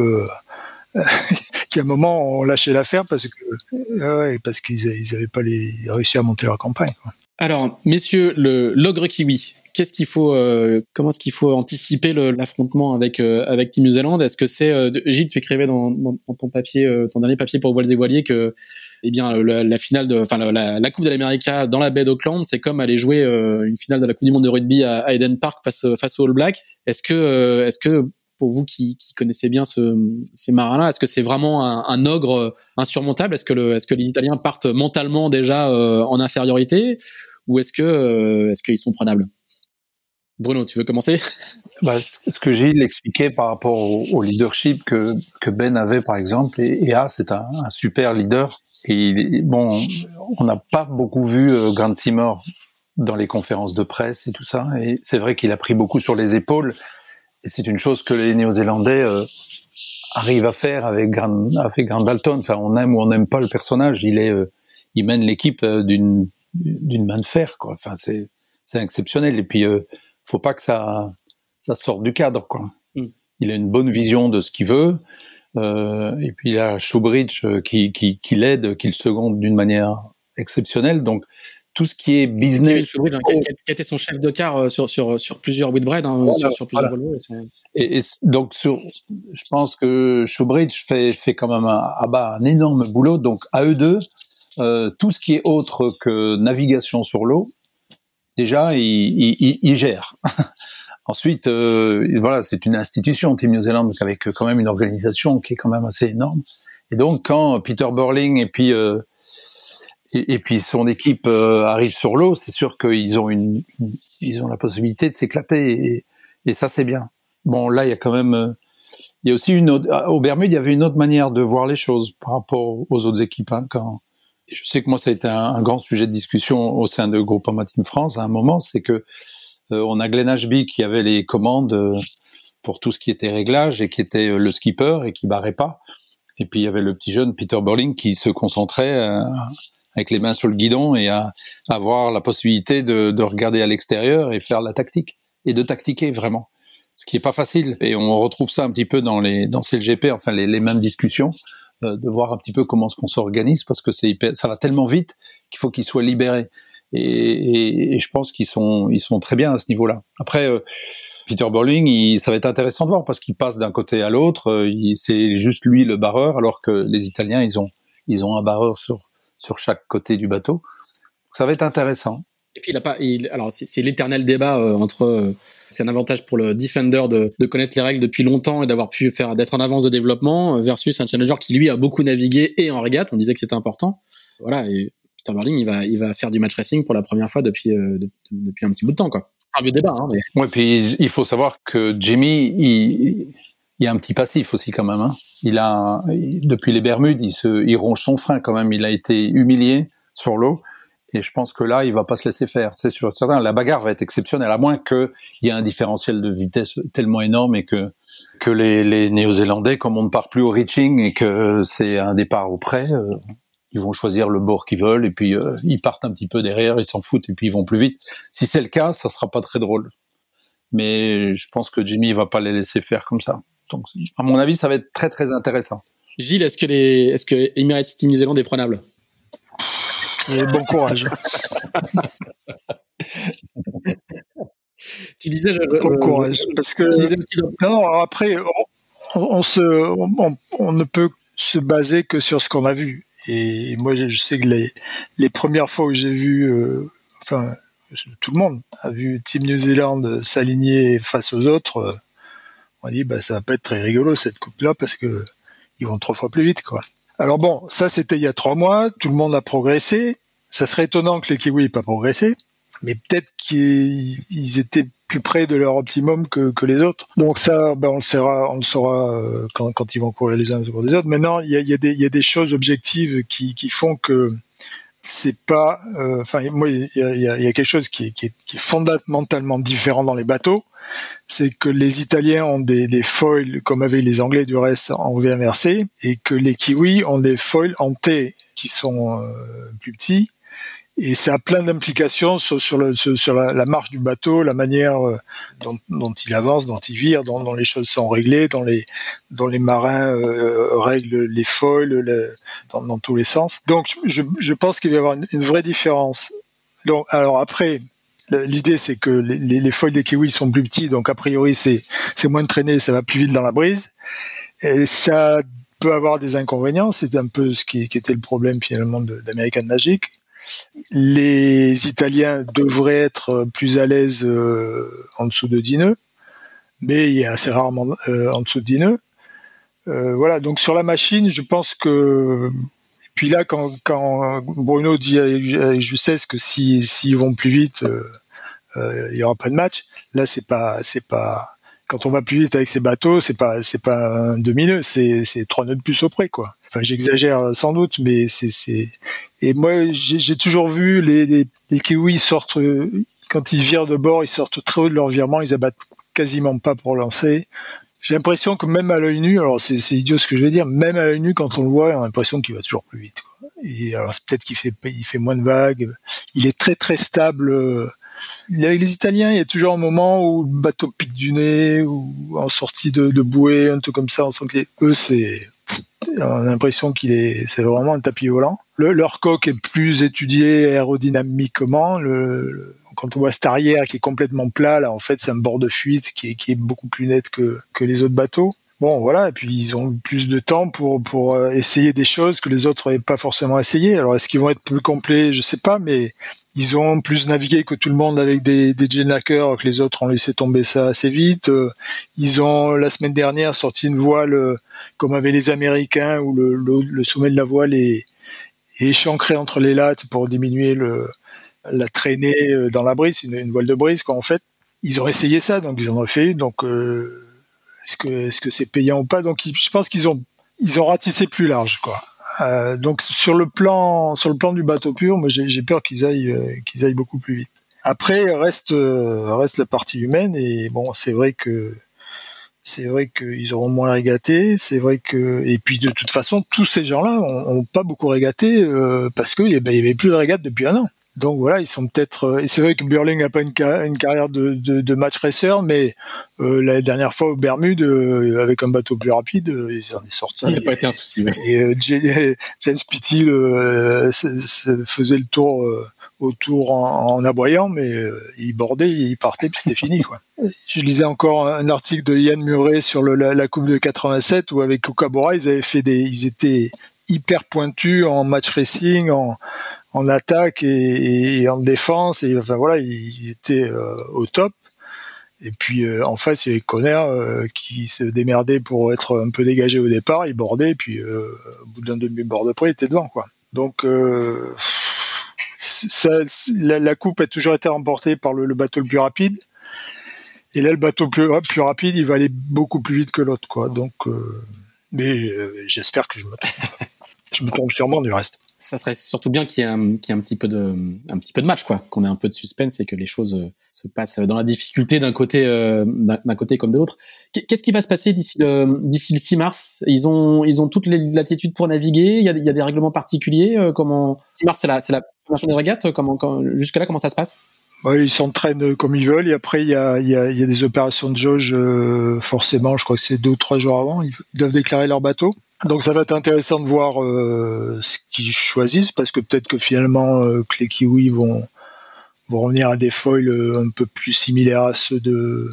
qui à un moment ont lâché l'affaire parce que ouais, parce qu'ils n'avaient pas les, réussi à monter leur campagne. Alors, messieurs, le l'ogre kiwi, qu'est-ce qu'il faut, euh, comment est-ce qu'il faut anticiper l'affrontement avec euh, avec Team New Zealand? Est-ce que c'est euh, Gilles, tu écrivais dans, dans, ton papier, euh, ton dernier papier pour Voiles et Voiliers que eh bien la, finale de, enfin la, la, Coupe de l'Amérique dans la baie d'Auckland, c'est comme aller jouer une finale de la Coupe du Monde de rugby à, à Eden Park face face aux All Blacks. Est-ce que est-ce que pour vous qui, qui connaissez bien ce, ces marins-là, est-ce que c'est vraiment un, ogre insurmontable? Est-ce que, les Italiens partent mentalement déjà en infériorité? Ou est-ce que est-ce qu'ils sont prenables? Bruno, tu veux commencer? Bah, Ce que Gilles expliquait par rapport au, leadership que, Ben avait, par exemple, et, et A, c'est un, super leader. Bon, on n'a pas beaucoup vu euh, Grant Simmer dans les conférences de presse et tout ça. C'est vrai qu'il a pris beaucoup sur les épaules. Et c'est une chose que les Néo-Zélandais euh, arrivent à faire avec Grant, avec Dalton. Enfin, on aime ou on n'aime pas le personnage. Il est, euh, il mène l'équipe euh, d'une d'une main de fer. Quoi. Enfin, c'est c'est exceptionnel. Et puis faut pas que ça, ça sorte du cadre, quoi. Mm. Il a une bonne vision de ce qu'il veut. Euh, et puis il y a Showbridge euh, qui, qui, qui l'aide, qui le seconde d'une manière exceptionnelle. Donc tout ce qui est business. Showbridge, hein, qui, a, été son chef de car euh, sur, sur, sur plusieurs Whitbread, hein, voilà, sur, sur, plusieurs voilà. Et, et, donc sur, je pense que Showbridge fait, fait quand même un, ah bah, un énorme boulot. Donc à eux deux, euh, tout ce qui est autre que navigation sur l'eau, déjà, il, il, il gère. Ensuite, euh, voilà, c'est une institution, Team New Zealand, avec quand même une organisation qui est quand même assez énorme. Et donc, quand Peter Burling et puis euh, et, puis son équipe euh, arrive sur l'eau, c'est sûr qu'ils ont une, ils ont la possibilité de s'éclater et, et, ça c'est bien. Bon, là, il y a quand même, euh, il y a aussi une autre, au Bermude, il y avait une autre manière de voir les choses par rapport aux autres équipes. Hein, quand je sais que moi, ça a été un, un, grand sujet de discussion au sein de Groupama Team France à un moment, c'est que euh, on a Glenn Ashby qui avait les commandes euh, pour tout ce qui était réglage et qui était euh, le skipper et qui barrait pas. Et puis il y avait le petit jeune Peter Burling qui se concentrait avec les mains sur le guidon et à avoir la possibilité de, de regarder à l'extérieur et faire la tactique et de tactiquer vraiment ce qui est pas facile et on retrouve ça un petit peu dans les dans CLGP enfin les, mêmes discussions euh, de voir un petit peu comment ce qu'on s'organise parce que c'est ça va tellement vite qu'il faut qu'ils soient libérés et je pense qu'ils sont ils sont très bien à ce niveau-là. Après euh, Peter Burling, il, ça va être intéressant de voir parce qu'il passe d'un côté à l'autre. Euh, c'est juste lui le barreur, alors que les Italiens, ils ont, ils ont un barreur sur, sur chaque côté du bateau. Donc ça va être intéressant. Et puis il a pas, il, alors c'est l'éternel débat euh, entre. Euh, c'est un avantage pour le defender de, de, connaître les règles depuis longtemps et d'avoir pu faire d'être en avance de développement versus un challenger qui lui a beaucoup navigué et en régate. On disait que c'était important. Voilà. Et Peter Burling, il va, il va faire du match racing pour la première fois depuis, euh, depuis un petit bout de temps, quoi. C'est un vieux débat, hein. Mais... Ouais, puis il faut savoir que Jimmy, il, il y a un petit passif aussi quand même. Hein. Il a, depuis les Bermudes, il se, il ronge son frein quand même. Il a été humilié sur l'eau. Et je pense que là, il va pas se laisser faire, c'est sûr. Certain, la bagarre va être exceptionnelle, à moins qu'il y ait un différentiel de vitesse tellement énorme et que que les, les Néo-Zélandais, comme on ne part plus au reaching et que c'est un départ au près, euh, ils vont choisir le bord qu'ils veulent et puis euh, ils partent un petit peu derrière, ils s'en foutent et puis ils vont plus vite. Si c'est le cas, ça sera pas très drôle. Mais je pense que Jimmy va pas les laisser faire comme ça. Donc, à mon avis, ça va être très très intéressant. Gilles, est-ce que les, est-ce que Emirates Team New Zealand est prenable? Et Bon courage. tu disais. Je, bon courage, parce que non, après, on, on se, on, on ne peut se baser que sur ce qu'on a vu. Et moi, je sais que les, les premières fois où j'ai vu, euh, enfin, tout le monde a vu Team New Zealand s'aligner face aux autres, euh, on dit, bah, ça va pas être très rigolo cette coupe-là parce que ils vont trois fois plus vite, quoi. Alors bon, ça c'était il y a trois mois, tout le monde a progressé. Ça serait étonnant que les Kiwis n'aient pas progressé, mais peut-être qu'ils étaient plus près de leur optimum que, que les autres. Donc ça, ben on le saura, on le saura euh, quand, quand ils vont courir les uns sur les autres. Maintenant, il y a, y, a des, y a des choses objectives qui, qui font que c'est pas. Euh, enfin, moi, il y a, y a, quelque chose qui est, qui, est, qui est, fondamentalement différent dans les bateaux. C'est que les Italiens ont des, des foils comme avaient les Anglais du reste en VMRC et que les Kiwis ont des foils en T qui sont euh, plus petits et ça a plein d'implications sur, le, sur la, marche du bateau, la manière euh, dont, il avance, dont il vire, dont, les choses sont réglées, dont les, dont les marins euh, règlent les foils, dans, tous les sens. Donc je, pense qu'il va y avoir une, vraie différence. Donc, alors après, l'idée c'est que les, foils des kiwis sont plus petits, donc a priori c'est moins de traîner, ça va plus vite dans la brise. Et ça peut avoir des inconvénients, c'est un peu ce qui était le problème finalement d'American Magic les Italiens devraient être plus à l'aise euh, en dessous de 10 nœuds. mais il est assez rarement en dessous de 10 nœuds. voilà, donc sur la machine, je pense que puis là, quand, Bruno dit avec justesse que s'ils si, vont plus vite, il y aura pas de match. Là, c'est pas, c'est pas. Quand on va plus vite avec ces bateaux, c'est pas, c'est pas un demi nœud, c'est, trois nœuds de plus au près, quoi. Enfin, j'exagère sans doute, mais c'est, c'est. Et moi, j'ai toujours vu les, les, les kiwis sortent quand ils virent de bord, ils sortent très haut de leur virement, ils abattent quasiment pas pour lancer. J'ai l'impression que même à l'œil nu, alors c'est idiot ce que je vais dire, même à l'œil nu, quand on le voit, on a l'impression qu'il va toujours plus vite. Quoi. Et alors peut-être qu'il fait, il fait moins de vagues. Il est très très stable euh, avec les Italiens, il y a toujours un moment où le bateau pique du nez ou en sortie de, de bouée, un truc comme ça. On sent que eux, c'est, on a l'impression qu'il est, c'est vraiment un tapis volant. Le, leur coque est plus étudié aérodynamiquement. Le, quand on voit cette arrière qui est complètement plat, là, en fait, c'est un bord de fuite qui est, qui est beaucoup plus net que, que les autres bateaux. Bon, voilà, et puis ils ont plus de temps pour pour euh, essayer des choses que les autres n'avaient pas forcément essayé. Alors est-ce qu'ils vont être plus complets? Je sais pas, mais ils ont plus navigué que tout le monde avec des, des que les autres ont laissé tomber ça assez vite. Euh, ils ont la semaine dernière sorti une voile euh, comme avaient les Américains où le, le, sommet de la voile est, échancré entre les lattes pour diminuer le, la traînée euh, dans la brise, une, une voile de brise quoi en fait. Ils ont essayé ça, donc ils en ont fait Donc est-ce que c'est payant ou pas Donc je pense qu'ils ont ils ont ratissé plus large quoi. Euh, donc sur le plan sur le plan du bateau pur, moi j'ai peur qu'ils aillent euh, qu'ils aillent beaucoup plus vite. Après reste euh, reste la partie humaine et bon c'est vrai que c'est vrai qu'ils auront moins régaté, c'est vrai que et puis de toute façon tous ces gens-là ont, pas beaucoup régaté parce qu'il y, ben, y avait plus de régate depuis un an. Donc voilà, ils sont peut-être. Euh, et c'est vrai que Burling n'a pas une, une, carrière de, de, de, match racer, mais euh, la dernière fois au Bermude, euh, avec un bateau plus rapide, euh, ils en est sorti. Ça n'a pas été un souci. Et euh, James Pitty faisait le tour autour en, en, aboyant, mais il bordait, il partait, puis c'était fini quoi. Je lisais encore un article de Ian Murray sur le, la, la, coupe de 87 où avec Okabora ils avaient fait des, ils étaient hyper pointus en match racing, en en attaque et, en défense. Et enfin voilà, ils, étaient euh, au top. Et puis euh, en face, il y avait Conner euh, qui se démerdait pour être un peu dégagé au départ, il bordait, puis au bout d'un demi-bord de près, il était devant. quoi. Donc ça, la, coupe a toujours été remportée par le, bateau le plus rapide. Et là, le bateau plus, plus rapide, il va aller beaucoup plus vite que l'autre. quoi. Donc, mais j'espère que je me trompe. je me trompe sûrement du reste ça serait surtout bien qu'il y ait un, petit peu de de match quoi. Qu'on ait un peu de suspense et que les choses euh, se passent dans la difficulté d'un côté euh, comme de l'autre. Qu'est-ce qui va se passer d'ici le d'ici le 6 mars? Ils ont ils ont toutes les latitudes pour naviguer? Il y a, des règlements particuliers euh, comment 6 mars c'est la c'est la première des régates comment, jusque là comment ça se passe? Bah, ils s'entraînent comme ils veulent après il y a des opérations de jauge forcément je crois que c'est deux ou trois jours avant. Ils doivent déclarer leur bateau donc ça va être intéressant de voir euh, ce qu'ils choisissent parce que peut-être que finalement euh, que les kiwis vont vont revenir à des foils euh, un peu plus similaires à ceux de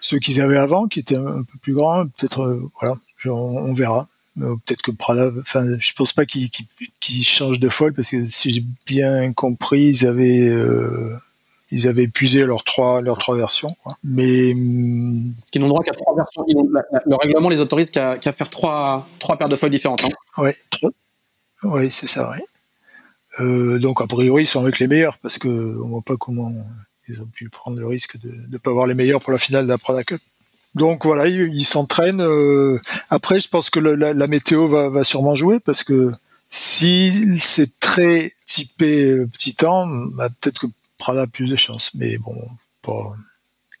ceux qu'ils avaient avant, qui étaient un peu plus grands. Peut-être voilà, on, verra. Peut-être que Prada, enfin, je pense pas qu'ils qu changent de foil parce que si j'ai bien compris, ils avaient ils avaient épuisé leurs trois leurs trois versions. Quoi. Mais ce qu'ils n'ont droit qu'à trois versions. le règlement les autorise qu'à faire trois trois paires de feuilles différentes. Hein. Ouais, ouais, c'est ça. Ouais. Euh, donc a priori ils sont avec les meilleurs parce que on voit pas comment ils ont pu prendre le risque de ne pas avoir les meilleurs pour la finale de la Prada Cup. Donc voilà, ils s'entraînent. Euh, après, je pense que la, la, météo va, va sûrement jouer parce que si c'est très typé euh, petit temps, bah, peut-être que Prada plus de chance. Mais bon,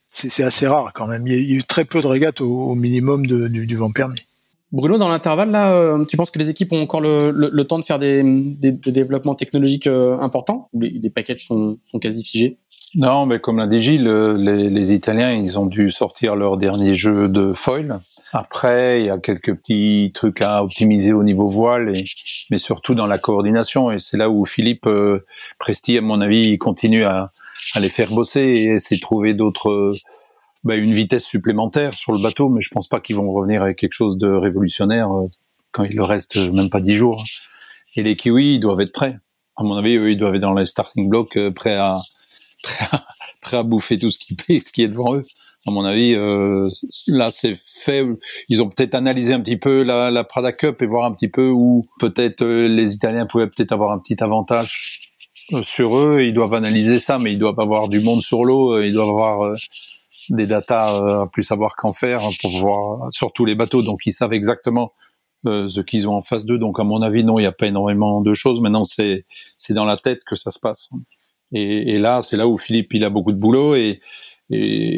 c'est assez rare quand même. Il y, a eu très peu de régates au, minimum du, vent permis. Bruno, dans l'intervalle, là, euh, tu penses que les équipes ont encore le, temps de faire des, développements technologiques euh, importants? Les, les packages sont, quasi figés? Non, mais comme l'a dit Gilles, euh, les, Italiens, ils ont dû sortir leur dernier jeu de foil. Après, il y a quelques petits trucs à optimiser au niveau voile, mais surtout dans la coordination. Et c'est là où Philippe Presti, à mon avis, continue à, à les faire bosser et essayer de trouver d'autres bah, une vitesse supplémentaire sur le bateau, mais je pense pas qu'ils vont revenir avec quelque chose de révolutionnaire euh, quand il leur reste même pas dix jours. Et les Kiwis, ils doivent être prêts. À mon avis, eux, ils doivent être dans les starting blocks, euh, prêts à, prêts à, bouffer tout ce qui, ce qui est devant eux. À mon avis, euh, là c'est fait. Ils ont peut-être analysé un petit peu la, la Prada Cup et voir un petit peu où peut-être euh, les Italiens pouvaient peut-être avoir un petit avantage euh, sur eux. Ils doivent analyser ça, mais ils doivent avoir du monde sur l'eau. Ils doivent avoir des datas à plus savoir qu'en faire pour voir sur tous les bateaux. Donc ils savent exactement ce qu'ils ont en face d'eux. Donc à mon avis, non, il n'y a pas énormément de choses. Maintenant, c'est c'est dans la tête que ça se passe. Et, là, c'est là où Philippe il a beaucoup de boulot et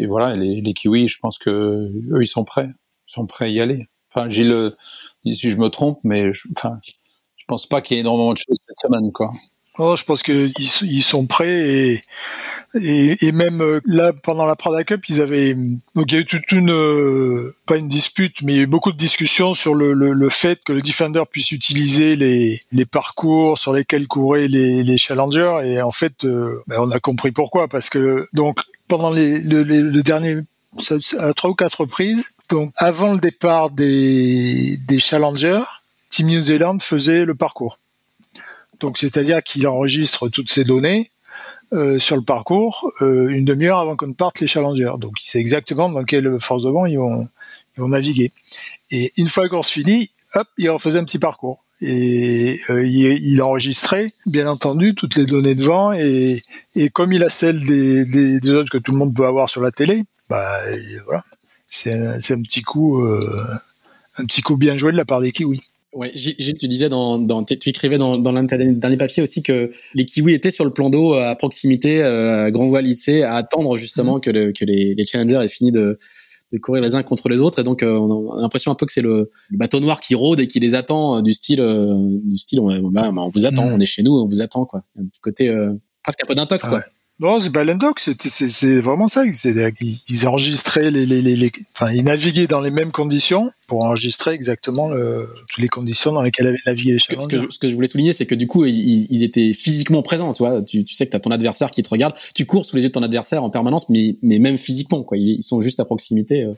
voilà, les, Kiwis, je pense que eux, ils sont prêts, ils sont prêts à y aller. Enfin, Gilles, si je me trompe, mais je, enfin, je pense pas qu'il y ait énormément de choses cette semaine, quoi. Oh, je pense qu'ils ils sont prêts et, même euh, là pendant la Prada Cup, ils avaient donc il y a eu toute une euh, pas une dispute, mais il y a eu beaucoup de discussions sur le, fait que le Defender puisse utiliser les, parcours sur lesquels couraient les, les challengers et en fait euh, ben on a compris pourquoi parce que donc pendant les, le, le dernier à trois ou quatre reprises, donc avant le départ des, des challengers, Team New Zealand faisait le parcours. Donc c'est-à-dire qu'il enregistre toutes ces données euh, sur le parcours euh, une demi-heure avant qu'on parte les challengers. Donc il sait exactement dans quelle force de vent ils vont, naviguer. Et une fois la course finie, hop, il refaisait un petit parcours. Et euh, il, enregistrait, bien entendu, toutes les données de vent. Et, comme il a celle des, autres que tout le monde peut avoir sur la télé, bah voilà, c'est un, un, petit coup, un petit coup bien joué de la part des kiwis. Ouais, Gilles, tu disais dans, dans tu écrivais dans, dans l'un de tes derniers papiers aussi que les kiwis étaient sur le plan d'eau à proximité, euh, à grand voile lycée, à attendre justement mmh. que, le, que les, les, challengers aient fini de, de courir les uns contre les autres. Et donc, euh, on a l'impression un peu que c'est le, le, bateau noir qui rôde et qui les attend euh, du style, euh, du style, on, bah, on vous attend, mmh. on est chez nous, on vous attend quoi. Un petit côté presque un peu d'intox ah quoi. Non, c'est pas c'est vraiment ça. Ils enregistraient les, les, les, enfin, ils naviguaient dans les mêmes conditions pour enregistrer exactement le, toutes les conditions dans lesquelles avaient navigué les ce que, ce que, je, ce que je voulais souligner, c'est que du coup, ils, ils, étaient physiquement présents. Tu vois, tu, tu sais que t'as ton adversaire qui te regarde, tu cours sous les yeux de ton adversaire en permanence, mais, mais même physiquement, quoi. Ils, sont juste à proximité. Euh.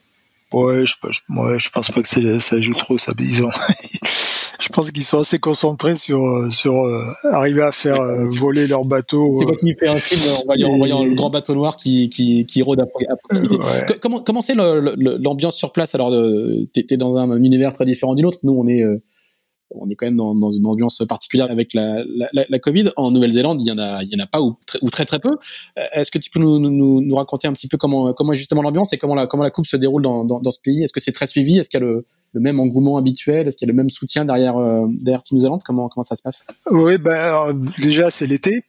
Ouais, je, je, ouais, je pense pas que ça joue trop, ça. Ils ont, je pense qu'ils sont assez concentrés sur euh, sur euh, arriver à faire euh, voler leur bateau. C'est pas qui fait un film en voyant, en voyant, le grand bateau noir qui qui, qui rôde à, proximité. Ouais. Comment comment c'est l'ambiance sur place? Alors, t'es dans un univers très différent du nôtre. Nous, on est on est quand même dans, dans, une ambiance particulière avec la, la, la Covid. En Nouvelle-Zélande, il y en a, il y en a pas ou très, ou très très peu. Est-ce que tu peux nous, nous, nous, raconter un petit peu comment, comment est justement l'ambiance et comment la, comment la coupe se déroule dans, dans, dans ce pays? Est-ce que c'est très suivi? Est-ce qu'il y a le, le même engouement habituel? Est-ce qu'il y a le même soutien derrière, euh, derrière Team New Comment, comment ça se passe? Oui, ben, déjà, c'est l'été.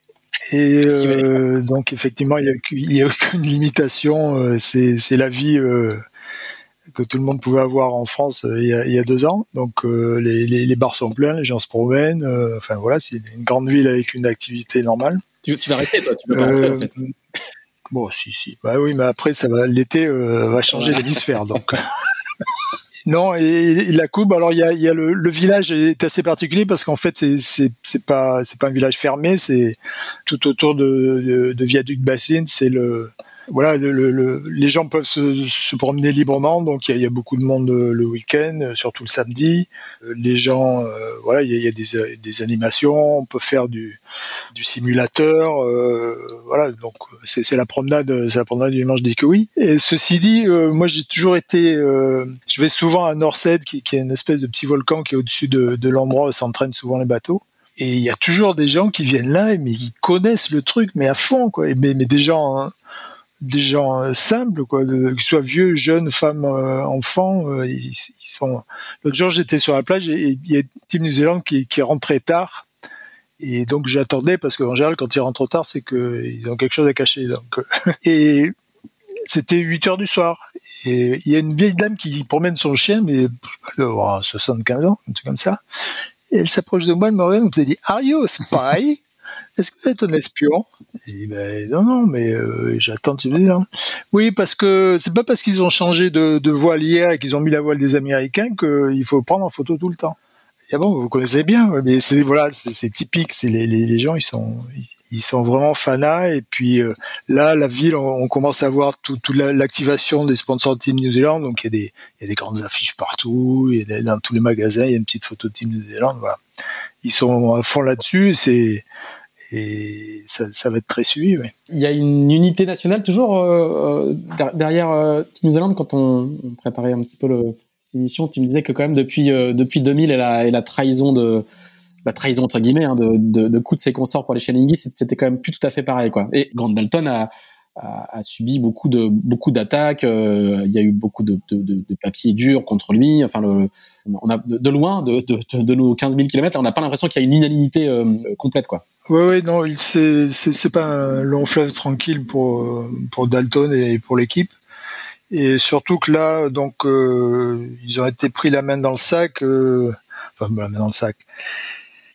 Et euh, donc, effectivement, il n'y a, a, aucune limitation. Euh, c'est la vie euh, que tout le monde pouvait avoir en France il y, a, il, y a, deux ans. Donc, les, les, les, bars sont pleins, les gens se promènent. enfin, voilà, c'est une grande ville avec une activité normale. Tu, tu vas rester, toi Tu vas pas rentrer, en fait Bon, si, si. Bah oui, mais après, ça va, l'été va changer l'hémisphère, donc. Non, et, la coupe. Alors il y a, y a le, le, village est assez particulier parce qu'en fait c'est pas c'est pas un village fermé, c'est tout autour de, de, de viaduc bassine, c'est le voilà, le, le, les gens peuvent se, se, promener librement, donc il y a, y a, beaucoup de monde euh, le week-end, euh, surtout le samedi. Euh, les gens, euh, voilà, il y a, y a des, des, animations, on peut faire du, du simulateur, euh, voilà, donc c'est la promenade, c'est la promenade du dimanche des kiwis. Et ceci dit, euh, moi j'ai toujours été, je vais souvent à Norsed, qui, qui, est une espèce de petit volcan qui est au-dessus de, de l'endroit où s'entraînent souvent les bateaux. Et il y a toujours des gens qui viennent là, mais ils connaissent le truc, mais à fond, quoi. Mais, mais des gens hein, des gens euh, simples, quoi, de, que vieux, jeunes, femmes, euh, enfants, euh, ils, ils, sont. L'autre jour, j'étais sur la plage et il y a Team New Zealand qui, qui rentre très tard. Et donc j'attendais parce qu'en général, quand ils rentrent tard, c'est qu'ils ont quelque chose à cacher. Donc, et c'était 8 heures du soir. Et il y a une vieille dame qui promène son chien, mais peux avoir 75 ans, un truc comme ça. Elle s'approche de moi, elle me regarde, elle me dit Are you a spy est-ce que vous êtes un espion? Je ben non, non, mais euh, j'attends. Non Oui, parce que c'est pas parce qu'ils ont changé de, de voile hier et qu'ils ont mis la voile des Américains qu'il faut prendre en photo tout le temps. Et bon, vous connaissez bien, mais c'est voilà, c'est typique. C'est les, les, les, gens, ils sont ils, sont vraiment fanas. Et puis euh, là, la ville, on, commence à voir toute tout l'activation des sponsors de Team New Zealand. Donc il y a des il y a des grandes affiches partout. Il y a dans tous les magasins, il y a une petite photo de Team New Zealand. Voilà, ils sont à fond là-dessus. C'est et ça, va être très suivi. Il y a une unité nationale toujours euh, derrière euh, Team Zealand quand on, préparait un petit peu le, émission. Tu me disais que quand même depuis depuis 2000 et la, trahison de la trahison entre guillemets hein, de, de, de coups de ses consorts pour les Challenges, c'était quand même plus tout à fait pareil quoi. Et Grant Dalton a subi beaucoup de beaucoup d'attaques. Euh, il y a eu beaucoup de, papiers durs contre lui. Enfin, de, loin, de, nos 15 000 kilomètres, on n'a pas l'impression qu'il y a une unanimité euh, complète, quoi. Oui, oui, non, c'est pas un long fleuve tranquille pour pour Dalton et pour l'équipe. Et surtout que là, donc, euh, ils ont été pris la main dans le sac, euh, enfin la main dans le sac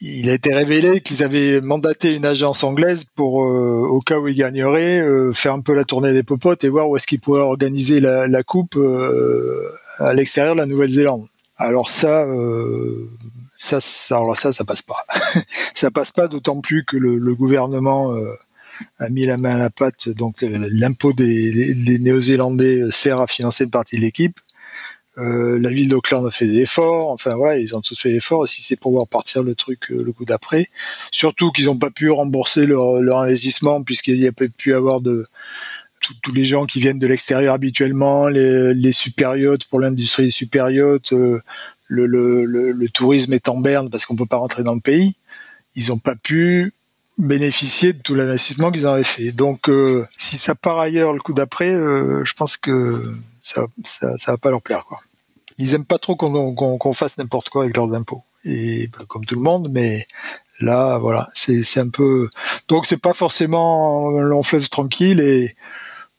il a été révélé qu'ils avaient mandaté une agence anglaise pour, euh, au cas où ils gagneraient, euh, faire un peu la tournée des popotes et voir où est-ce qu'ils pourraient organiser la, la coupe euh, à l'extérieur de la Nouvelle-Zélande. Alors ça, ça, ça, alors ça, ça passe pas. ça passe pas, d'autant plus que le, le gouvernement a mis la main à la pâte. Donc l'impôt des, des Néo-Zélandais sert à financer une partie de l'équipe. Euh, la ville d'Auckland a fait des efforts. Enfin voilà, ils ont tous fait des efforts. Si c'est pour voir partir le truc euh, le coup d'après, surtout qu'ils n'ont pas pu rembourser leur, leur investissement puisqu'il n'y a pas pu avoir de tous les gens qui viennent de l'extérieur habituellement, les, les pour l'industrie superiote, euh, le, tourisme est en berne parce qu'on peut pas rentrer dans le pays. Ils n'ont pas pu bénéficier de tout l'investissement qu'ils avaient fait. Donc, euh, si ça part ailleurs le coup d'après, je pense que ça, ça, va pas leur plaire. Ils aiment pas trop qu'on fasse n'importe quoi avec leurs impôts et bah, comme tout le monde, mais là voilà, c'est un peu donc c'est pas forcément un long fleuve tranquille et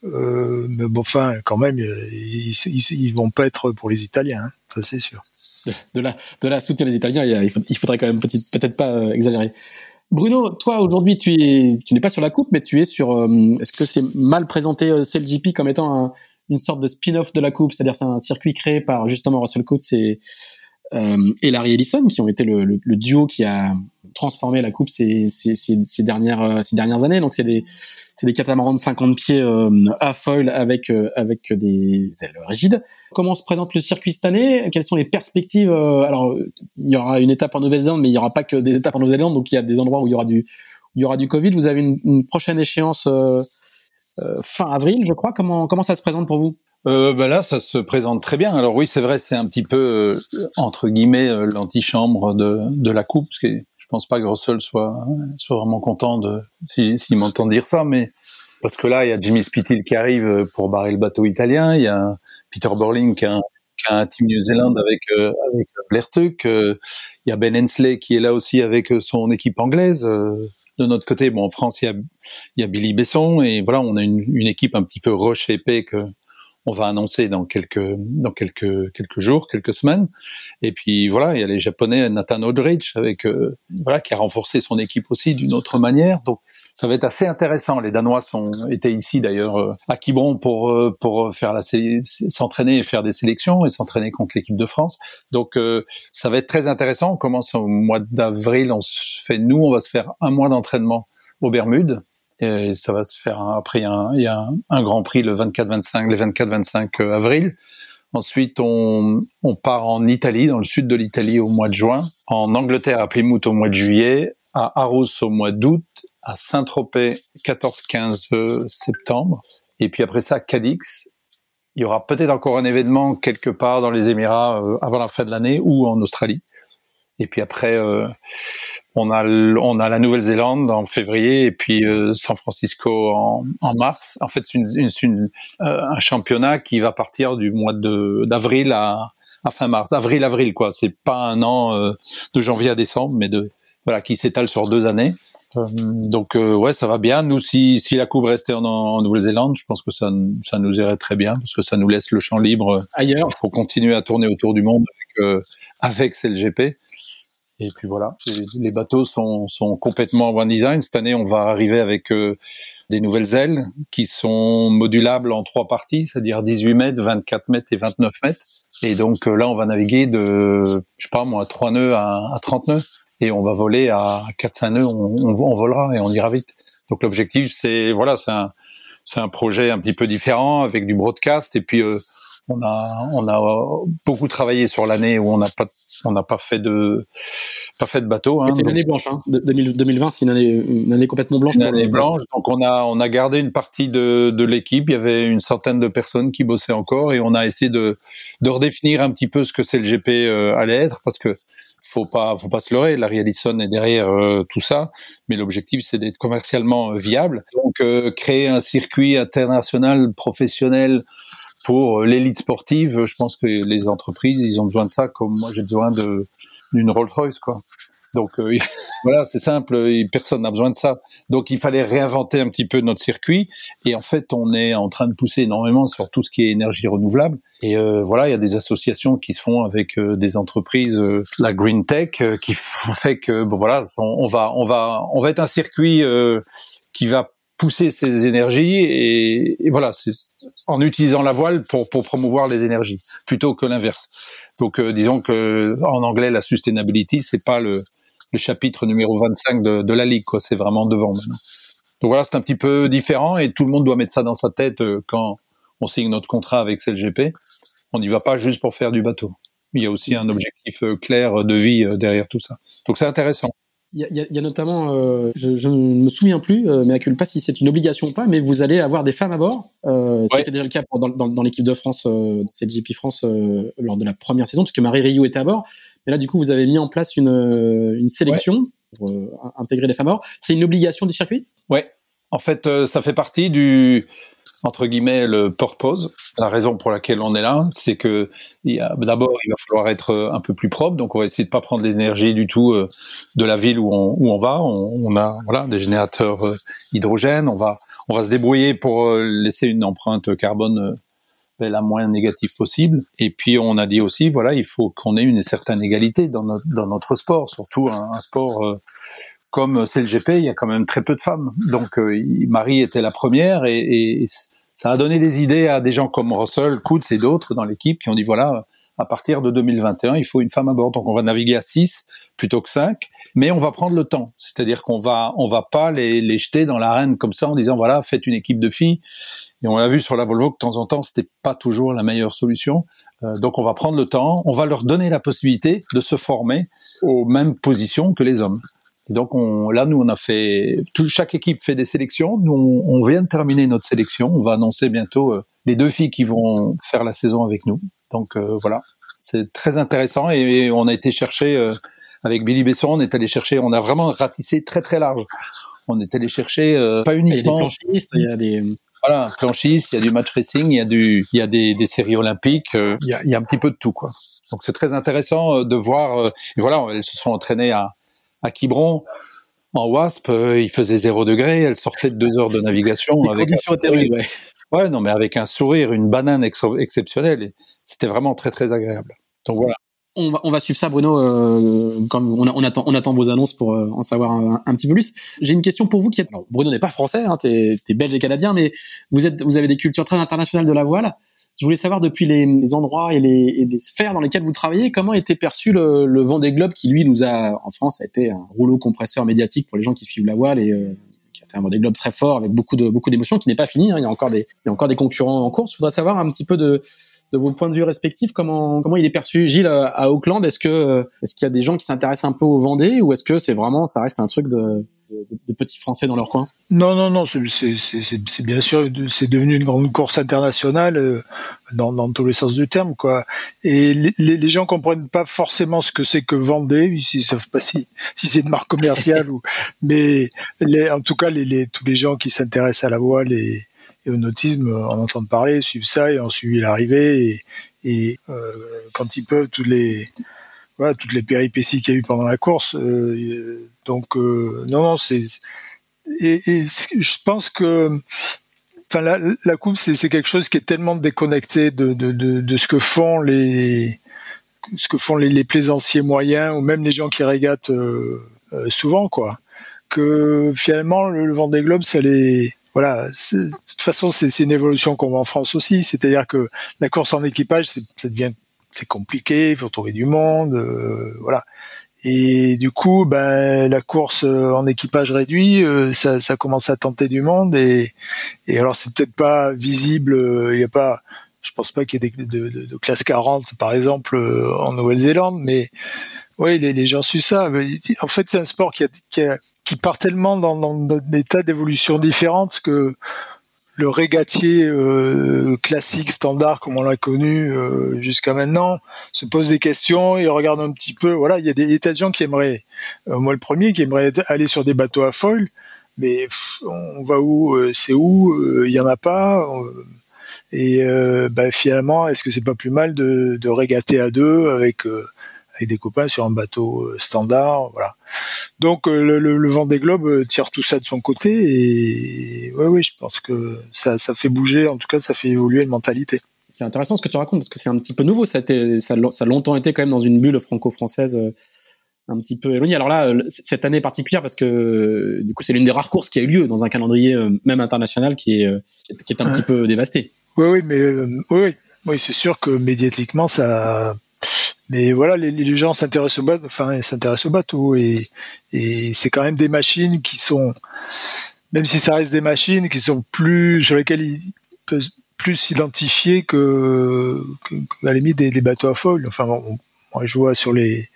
euh, mais bon, enfin, quand même, ils, ils, vont pas être pour les Italiens, hein, ça c'est sûr. De, là, de là soutenir les Italiens, il, faudrait quand même peut-être pas euh, exagérer. Bruno, toi aujourd'hui, tu tu n'es pas sur la coupe, mais tu es sur. Euh, est-ce que c'est mal présenté euh, CLGP comme étant un, une sorte de spin-off de la coupe, c'est-à-dire c'est un circuit créé par justement Russell Coates et, euh, et Larry Ellison, qui ont été le, le, le, duo qui a transformé la coupe ces, ces, ces, dernières euh, ces dernières années. Donc c'est des c'est des catamarans de 50 pieds euh, à foil avec euh, avec des ailes rigides. Comment se présente le circuit cette année? Quelles sont les perspectives euh, Alors il y aura une étape en Nouvelle-Zélande, mais il y aura pas que des étapes en Nouvelle-Zélande, donc il y a des endroits où il y aura du il y aura du Covid. Vous avez une, une prochaine échéance fin avril, je crois. Comment comment ça se présente pour vous? Euh, ben là, ça se présente très bien. Alors oui, c'est vrai, c'est un petit peu euh, entre guillemets euh, l'antichambre de, de la coupe, parce que je pense pas que Russell soit soit vraiment content de s'il si, m'entend dire ça, mais parce que là, il y a Jimmy Spithill qui arrive pour barrer le bateau italien, il y a Peter Burling qui a un, qui a un team New Zealand avec euh, avec Blair Tuck, il y a Ben Hensley qui est là aussi avec son équipe anglaise. De notre côté, bon, en France, il y a, y a Billy Besson. Et voilà, on a une, une équipe un petit peu rush épais que on va annoncer dans quelques dans quelques quelques jours, quelques semaines. Et puis voilà, il y a les Japonais Nathan Odrich avec euh, voilà qui a renforcé son équipe aussi d'une autre manière. Donc ça va être assez intéressant. Les Danois sont étaient ici d'ailleurs euh, à Quiberon pour euh, pour faire la s'entraîner et faire des sélections et s'entraîner contre l'équipe de France. Donc ça va être très intéressant. On commence au mois d'avril. On se fait nous, on va se faire un mois d'entraînement aux Bermudes et ça va se faire après, il y a un, un, Grand Prix le 24-25, les 24-25 euh, avril. Ensuite, on, part en Italie, dans le sud de l'Italie au mois de juin, en Angleterre à Plymouth au mois de juillet, à Arros au mois d'août, à Saint-Tropez 14-15 euh, septembre, et puis après ça, Cadix. Il y aura peut-être encore un événement quelque part dans les Émirats euh, avant la fin de l'année ou en Australie. Et puis après, on a on a la Nouvelle-Zélande en février et puis euh, San Francisco en, en, mars. En fait, c'est une, une, euh, un championnat qui va partir du mois de d'avril à, à fin mars, avril avril quoi. C'est pas un an euh, de janvier à décembre, mais de voilà qui s'étale sur deux années. donc ouais, ça va bien. Nous, si si la coupe restait en, en Nouvelle-Zélande, je pense que ça ça nous irait très bien parce que ça nous laisse le champ libre ailleurs pour continuer à tourner autour du monde avec avec CLGP. Et puis voilà, les bateaux sont, sont complètement one design. Cette année, on va arriver avec euh, des nouvelles ailes qui sont modulables en trois parties, c'est-à-dire 18 mètres, 24 mètres et 29 mètres. Et donc euh, là, on va naviguer de, je sais pas moi, 3 nœuds à, à 30 nœuds. Et on va voler à 4-5 nœuds, on, on, volera et on ira vite. Donc l'objectif, c'est voilà, c'est un, c'est un projet un petit peu différent avec du broadcast et puis euh, On a, on a beaucoup travaillé sur l'année où on n'a pas, on n'a pas fait de, pas fait de bateau. Hein, c'est une année blanche. Hein. 2020, c'est une année, une année complètement blanche. Une année blanche. Donc on a, on a gardé une partie de, de l'équipe. Il y avait une centaine de personnes qui bossaient encore et on a essayé de, de redéfinir un petit peu ce que c'est le GP euh, allait être parce que faut pas, faut pas se leurrer. La Realison est derrière euh, tout ça, mais l'objectif c'est d'être commercialement viable. Donc euh, créer un circuit international professionnel pour l'élite sportive, je pense que les entreprises, ils ont besoin de ça, comme moi j'ai besoin de d'une Rolls Royce, quoi. Donc euh, voilà, c'est simple, personne n'a besoin de ça. Donc il fallait réinventer un petit peu notre circuit. Et en fait, on est en train de pousser énormément sur tout ce qui est énergie renouvelable. Et euh, voilà, il y a des associations qui se font avec euh, des entreprises, la Green Tech, qui fait que bon voilà, on, va on va on va être un circuit qui va pousser ces énergies et, et voilà, en utilisant la voile pour, pour promouvoir les énergies plutôt que l'inverse. Donc disons que en anglais la sustainability c'est pas le le chapitre numéro 25 de, de la ligue. C'est vraiment devant maintenant. Donc voilà, c'est un petit peu différent et tout le monde doit mettre ça dans sa tête euh, quand on signe notre contrat avec CLGP. On n'y va pas juste pour faire du bateau. Il y a aussi un objectif euh, clair de vie euh, derrière tout ça. Donc c'est intéressant. Il y, y a, notamment, je, ne me souviens plus, mais à pas si c'est une obligation ou pas, mais vous allez avoir des femmes à bord. Euh, C'était déjà le cas dans, dans, dans l'équipe de France, euh, CLGP France, lors de la première saison, puisque Marie Rioux était à bord. Et là, du coup, vous avez mis en place une, euh, une sélection pour euh, intégrer les femmes C'est une obligation du circuit? Ouais. En fait, euh, ça fait partie du entre guillemets le purpose. La raison pour laquelle on est là, c'est que d'abord il va falloir être un peu plus propre. Donc on va essayer de pas prendre l'énergie du tout de la ville où on, où on va. On, a voilà des générateurs hydrogène. On va on va se débrouiller pour laisser une empreinte carbone la moins négative possible. Et puis on a dit aussi, voilà, il faut qu'on ait une certaine égalité dans notre, dans notre sport, surtout un, sport euh, comme c'est le GP, il y a quand même très peu de femmes. Donc euh, Marie était la première et, ça a donné des idées à des gens comme Russell, Coutts et d'autres dans l'équipe qui ont dit, voilà, à partir de 2021, il faut une femme à bord. Donc on va naviguer à 6 plutôt que 5, mais on va prendre le temps. C'est-à-dire qu'on va on va pas les, les jeter dans l'arène comme ça en disant voilà, faites une équipe de filles et on a vu sur la Volvo que de temps en temps, c'était pas toujours la meilleure solution. Euh, donc on va prendre le temps, on va leur donner la possibilité de se former aux mêmes positions que les hommes. Et donc on, là, nous, on a fait, tout, chaque équipe fait des sélections. Nous, on, on, vient de terminer notre sélection. On va annoncer bientôt euh, les deux filles qui vont faire la saison avec nous. Donc euh, voilà, c'est très intéressant et, on a été chercher euh, avec Billy Besson, on est allé chercher, on a vraiment ratissé très très large. On est allé chercher pas uniquement. Il y a des il y a des voilà, planchiste, il y a du match racing, il y a du, il y a des, des séries olympiques, euh, il, y a, il, y a, un petit peu de tout, quoi. Donc c'est très intéressant euh, de voir. Euh, et voilà, elles se sont entraînées à, à Quiberon en WASP, il faisait zéro degré, elles sortaient de deux heures de navigation. Des avec conditions terribles, ouais. Ouais, non, mais avec un sourire, une banane ex exceptionnelle. C'était vraiment très très agréable. Donc voilà on va, on va suivre ça, Bruno. Euh, comme on, on, attend, on attend vos annonces pour euh, en savoir un, petit peu plus. J'ai une question pour vous qui. Alors, Bruno n'est pas français, hein, t'es es belge et canadien, mais vous êtes, vous avez des cultures très internationales de la voile. Je voulais savoir depuis les, endroits et les, sphères dans lesquelles vous travaillez, comment était perçu le, le Vendée Globe qui lui nous a, en France, a été un rouleau compresseur médiatique pour les gens qui suivent la voile et euh, qui a été un Vendée Globe très fort avec beaucoup de beaucoup d'émotions, qui n'est pas fini. Hein, il y a encore des, il y a encore des concurrents en course. Je voudrais savoir un petit peu de de vos points de vue respectifs, comment comment il est perçu, Gilles, à Auckland? Est-ce que est-ce qu'il y a des gens qui s'intéressent un peu au Vendée ou est-ce que c'est vraiment ça reste un truc de, de, petits Français dans leur coin? Non, non, non, c'est bien sûr, c'est devenu une grande course internationale euh, dans, dans tous les sens du terme, quoi. Et les, les gens comprennent pas forcément ce que c'est que Vendée, ils savent pas si, si c'est une marque commerciale ou, mais les, en tout cas, les, les, tous les gens qui s'intéressent à la voile et, et au nautisme en entendent parler, suivent ça et ont suivi l'arrivée et, euh, quand ils peuvent toutes les voilà toutes les péripéties qu'il y a eu pendant la course. Euh, donc euh, non non c'est et, je pense que enfin la, la coupe c'est quelque chose qui est tellement déconnecté de, de, de, ce que font les ce que font les, plaisanciers moyens ou même les gens qui régatent euh, euh souvent quoi que finalement le, le Vendée Globe ça les voilà, de toute façon, c'est une évolution qu'on voit en France aussi, c'est-à-dire que la course en équipage, ça devient c'est compliqué, il faut trouver du monde, euh, voilà. Et du coup, ben la course euh, en équipage réduit, euh, ça, ça, commence à tenter du monde et, et alors c'est peut-être pas visible, il y a pas Je pense pas qu'il y ait des, de, de, de, classe 40, par exemple, en Nouvelle-Zélande, mais oui, les, les gens suivent ça. En fait, c'est un sport qui, a, qui, a, qui part tellement dans, dans des tas d'évolutions différentes que le régatier euh, classique standard comme on l'a connu euh, jusqu'à maintenant se pose des questions il regarde un petit peu. Voilà il y a des, tas de gens qui aimeraient euh, moi le premier qui aimerait aller sur des bateaux à foil mais on va où c'est où il y en a pas et bah, finalement est-ce que c'est pas plus mal de, de régater à deux avec avec des copains sur un bateau euh, standard, voilà. Donc euh, le, le, vent des globes euh, tire tout ça de son côté et oui, oui, je pense que ça, ça fait bouger, en tout cas, ça fait évoluer une mentalité. C'est intéressant ce que tu racontes parce que c'est un petit peu nouveau. Ça a, ça, a longtemps été quand même dans une bulle franco-française un petit peu éloignée. Alors là, cette année particulière parce que du coup, c'est l'une des rares courses qui a eu lieu dans un calendrier même international qui est qui est un petit peu dévasté. Oui, oui, mais oui, oui, c'est sûr que médiatiquement, ça mais voilà, les, gens s'intéressent au bateau, enfin, s'intéressent au bateau et, c'est quand même des machines qui sont, même si ça reste des machines qui sont plus, sur lesquelles ils peuvent plus s'identifier que, que, à la limite des, bateaux à foil. Enfin, bon, moi, je sur les,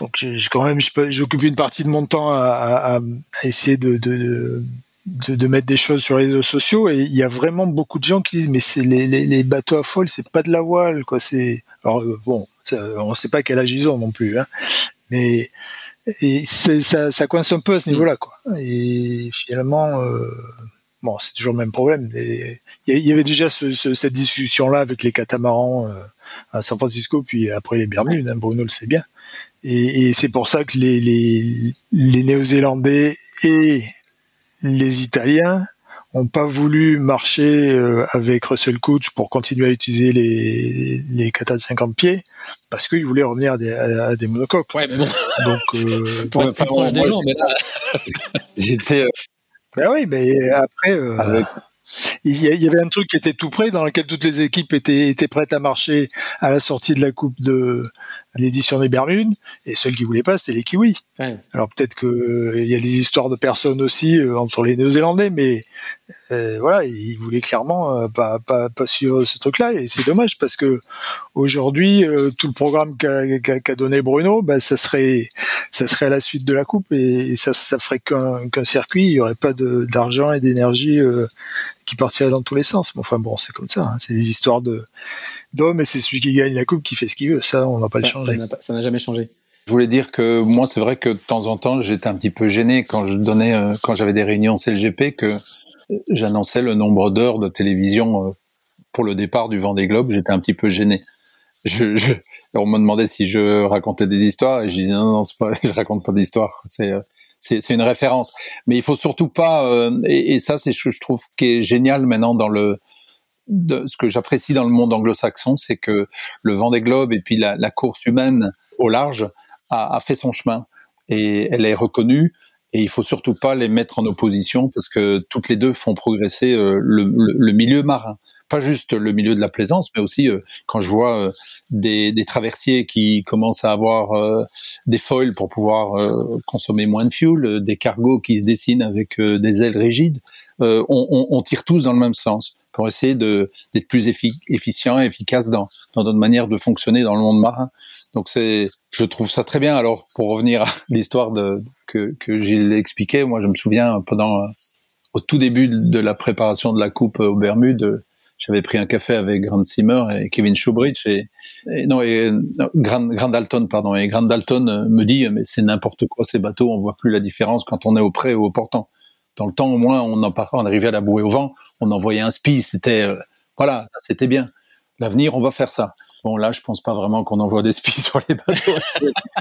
donc j'ai quand même, j'occupe une partie de mon temps à, essayer de, de, mettre des choses sur les réseaux sociaux et il y a vraiment beaucoup de gens qui disent mais c'est les, les, les, bateaux à foil, c'est pas de la voile quoi. Alors euh, bon, on ne sait pas quel âge ils ont non plus, hein, mais ça, coince un peu à ce niveau-là. Et finalement, euh, bon, c'est toujours le même problème. Il y, avait déjà ce, cette discussion-là avec les catamarans euh, à San Francisco, puis après les Bermudes. Hein, Bruno le sait bien. Et, c'est pour ça que les Néo-Zélandais et les Italiens ont pas voulu marcher euh, avec Russell Coates pour continuer à utiliser les, les katas de 50 pieds parce qu'ils voulaient revenir à des, à, des monocoques. Ouais, mais bon. Donc, euh, pour être plus proche des gens, mais là. J'étais. Euh... Ben oui, mais après. Euh, avec... Il y avait un truc qui était tout prêt, dans lequel toutes les équipes étaient, étaient prêtes à marcher à la sortie de la Coupe de l'édition des Bermudes, et ceux qui voulaient pas, c'était les Kiwis. Ouais. Alors peut-être que il y a des histoires de personnes aussi euh, entre les Néo-Zélandais, mais euh, voilà, ils voulaient clairement euh, pas, pas, pas suivre ce truc-là, et c'est dommage parce que aujourd'hui, euh, tout le programme qu'a qu donné Bruno, bah, ça serait ça serait à la suite de la coupe, et, ça ça ferait qu'un qu'un circuit, il y aurait pas d'argent et d'énergie euh, qui partirait dans tous les sens. Mais enfin bon, c'est comme ça, hein. c'est des histoires de d'hommes, et c'est celui qui gagne la coupe qui fait ce qu'il veut. Ça, on va pas ça, le changer. Ça n'a jamais changé. Je voulais dire que moi, c'est vrai que de temps en temps, j'étais un petit peu gêné quand je donnais, euh, quand j'avais des réunions CLGP, que j'annonçais le nombre d'heures de télévision euh, pour le départ du Vendée Globe. J'étais un petit peu gêné. Je, je, on me demandait si je racontais des histoires et je disais non, non, c'est pas, je raconte pas d'histoires. C'est, euh, c'est, une référence. Mais il faut surtout pas, euh, et, ça, c'est ce que je trouve qui est génial maintenant dans le, ce que j'apprécie dans le monde anglo-saxon, c'est que le Vendée Globe et puis la, course humaine au large a, fait son chemin et elle est reconnue et il faut surtout pas les mettre en opposition parce que toutes les deux font progresser euh, le, milieu marin, pas juste le milieu de la plaisance, mais aussi euh, quand je vois euh, des, des, traversiers qui commencent à avoir euh, des foils pour pouvoir euh, consommer moins de fuel, des cargos qui se dessinent avec des ailes rigides, on, on, on, tire tous dans le même sens pour essayer d'être plus effi efficient et efficace dans, dans notre manière de fonctionner dans le monde marin. Donc c'est, je trouve ça très bien. Alors pour revenir à l'histoire que, que Gilles expliquait, moi je me souviens pendant au tout début de la préparation de la coupe aux Bermudes, j'avais pris un café avec Grant Simmer et Kevin Shubridge et, non et Dalton pardon et Grant Dalton me dit mais c'est n'importe quoi ces bateaux, on voit plus la différence quand on est au près ou au portant. Dans le temps au moins on en on arrivait à la bouée au vent, on envoyait un spi, c'était euh, voilà, c'était bien. L'avenir, on va faire ça. Bon, là, je pense pas vraiment qu'on envoie des spies sur les bateaux.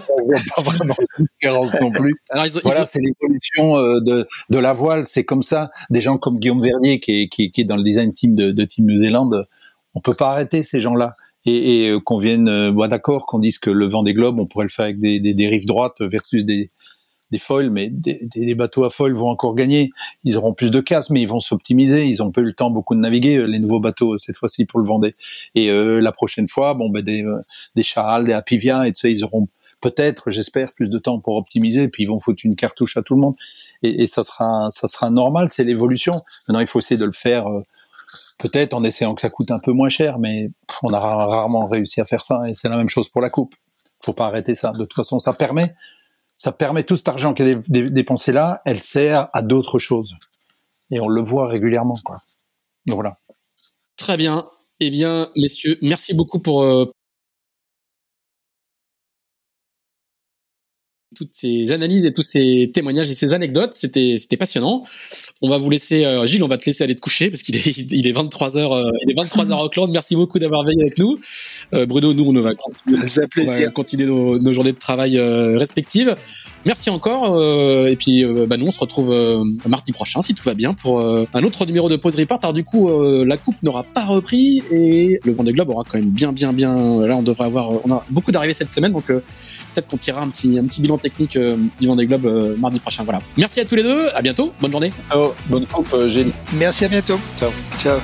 on voit pas vraiment de différence non plus. Alors, ils ont, voilà, ont... c'est l'évolution euh, de, de la voile. C'est comme ça. Des gens comme Guillaume Vernier, qui est, qui, qui est dans le design team de, de Team New Zealand, on peut pas arrêter ces gens-là. Et, et euh, qu'on vienne, bah, d'accord, qu'on dise que le vent des globes, on pourrait le faire avec des, des, des rives droites versus des, des foils, mais des, bateaux à foils vont encore gagner. Ils auront plus de casse, mais ils vont s'optimiser. Ils ont pas eu le temps beaucoup de naviguer euh, les nouveaux bateaux cette fois-ci pour le Vendée. Et euh, la prochaine fois, bon ben des euh, des Charal, des Apivia, et tu sais, ils auront peut-être, j'espère, plus de temps pour optimiser. Puis ils vont foutre une cartouche à tout le monde. Et, et ça sera ça sera normal. C'est l'évolution. Maintenant, il faut essayer de le faire. Euh, peut-être en essayant que ça coûte un peu moins cher, mais on a rarement réussi à faire ça. Et c'est la même chose pour la coupe. Faut pas arrêter ça. De toute façon, ça permet, ça permet tout cet argent qui est dépensé là, elle sert à d'autres choses. Et on le voit régulièrement, quoi. voilà. Très bien. Eh bien, messieurs, merci beaucoup pour, toutes ces analyses et tous ces témoignages et ces anecdotes. C'était c'était passionnant. On va vous laisser euh, Gilles, on va te laisser aller te coucher parce qu'il est il est 23 h euh, il est 23 h Auckland. Merci beaucoup d'avoir veillé avec nous. Euh, Bruno, nous on va continuer, continuer nos, nos, journées de travail euh, respectives. Merci encore et puis bah nous on se retrouve mardi prochain si tout va bien pour un autre numéro de Pause Report. Alors du coup la coupe n'aura pas repris et le Vendée Globe aura quand même bien bien bien là on devrait avoir on a beaucoup d'arrivées cette semaine donc peut-être qu'on tirera un petit, un petit bilan technique euh, du Vendée Globe euh, mardi prochain. Voilà. Merci à tous les deux. À bientôt. Bonne journée. bonne coupe, euh, Merci, à bientôt. Ciao. Ciao.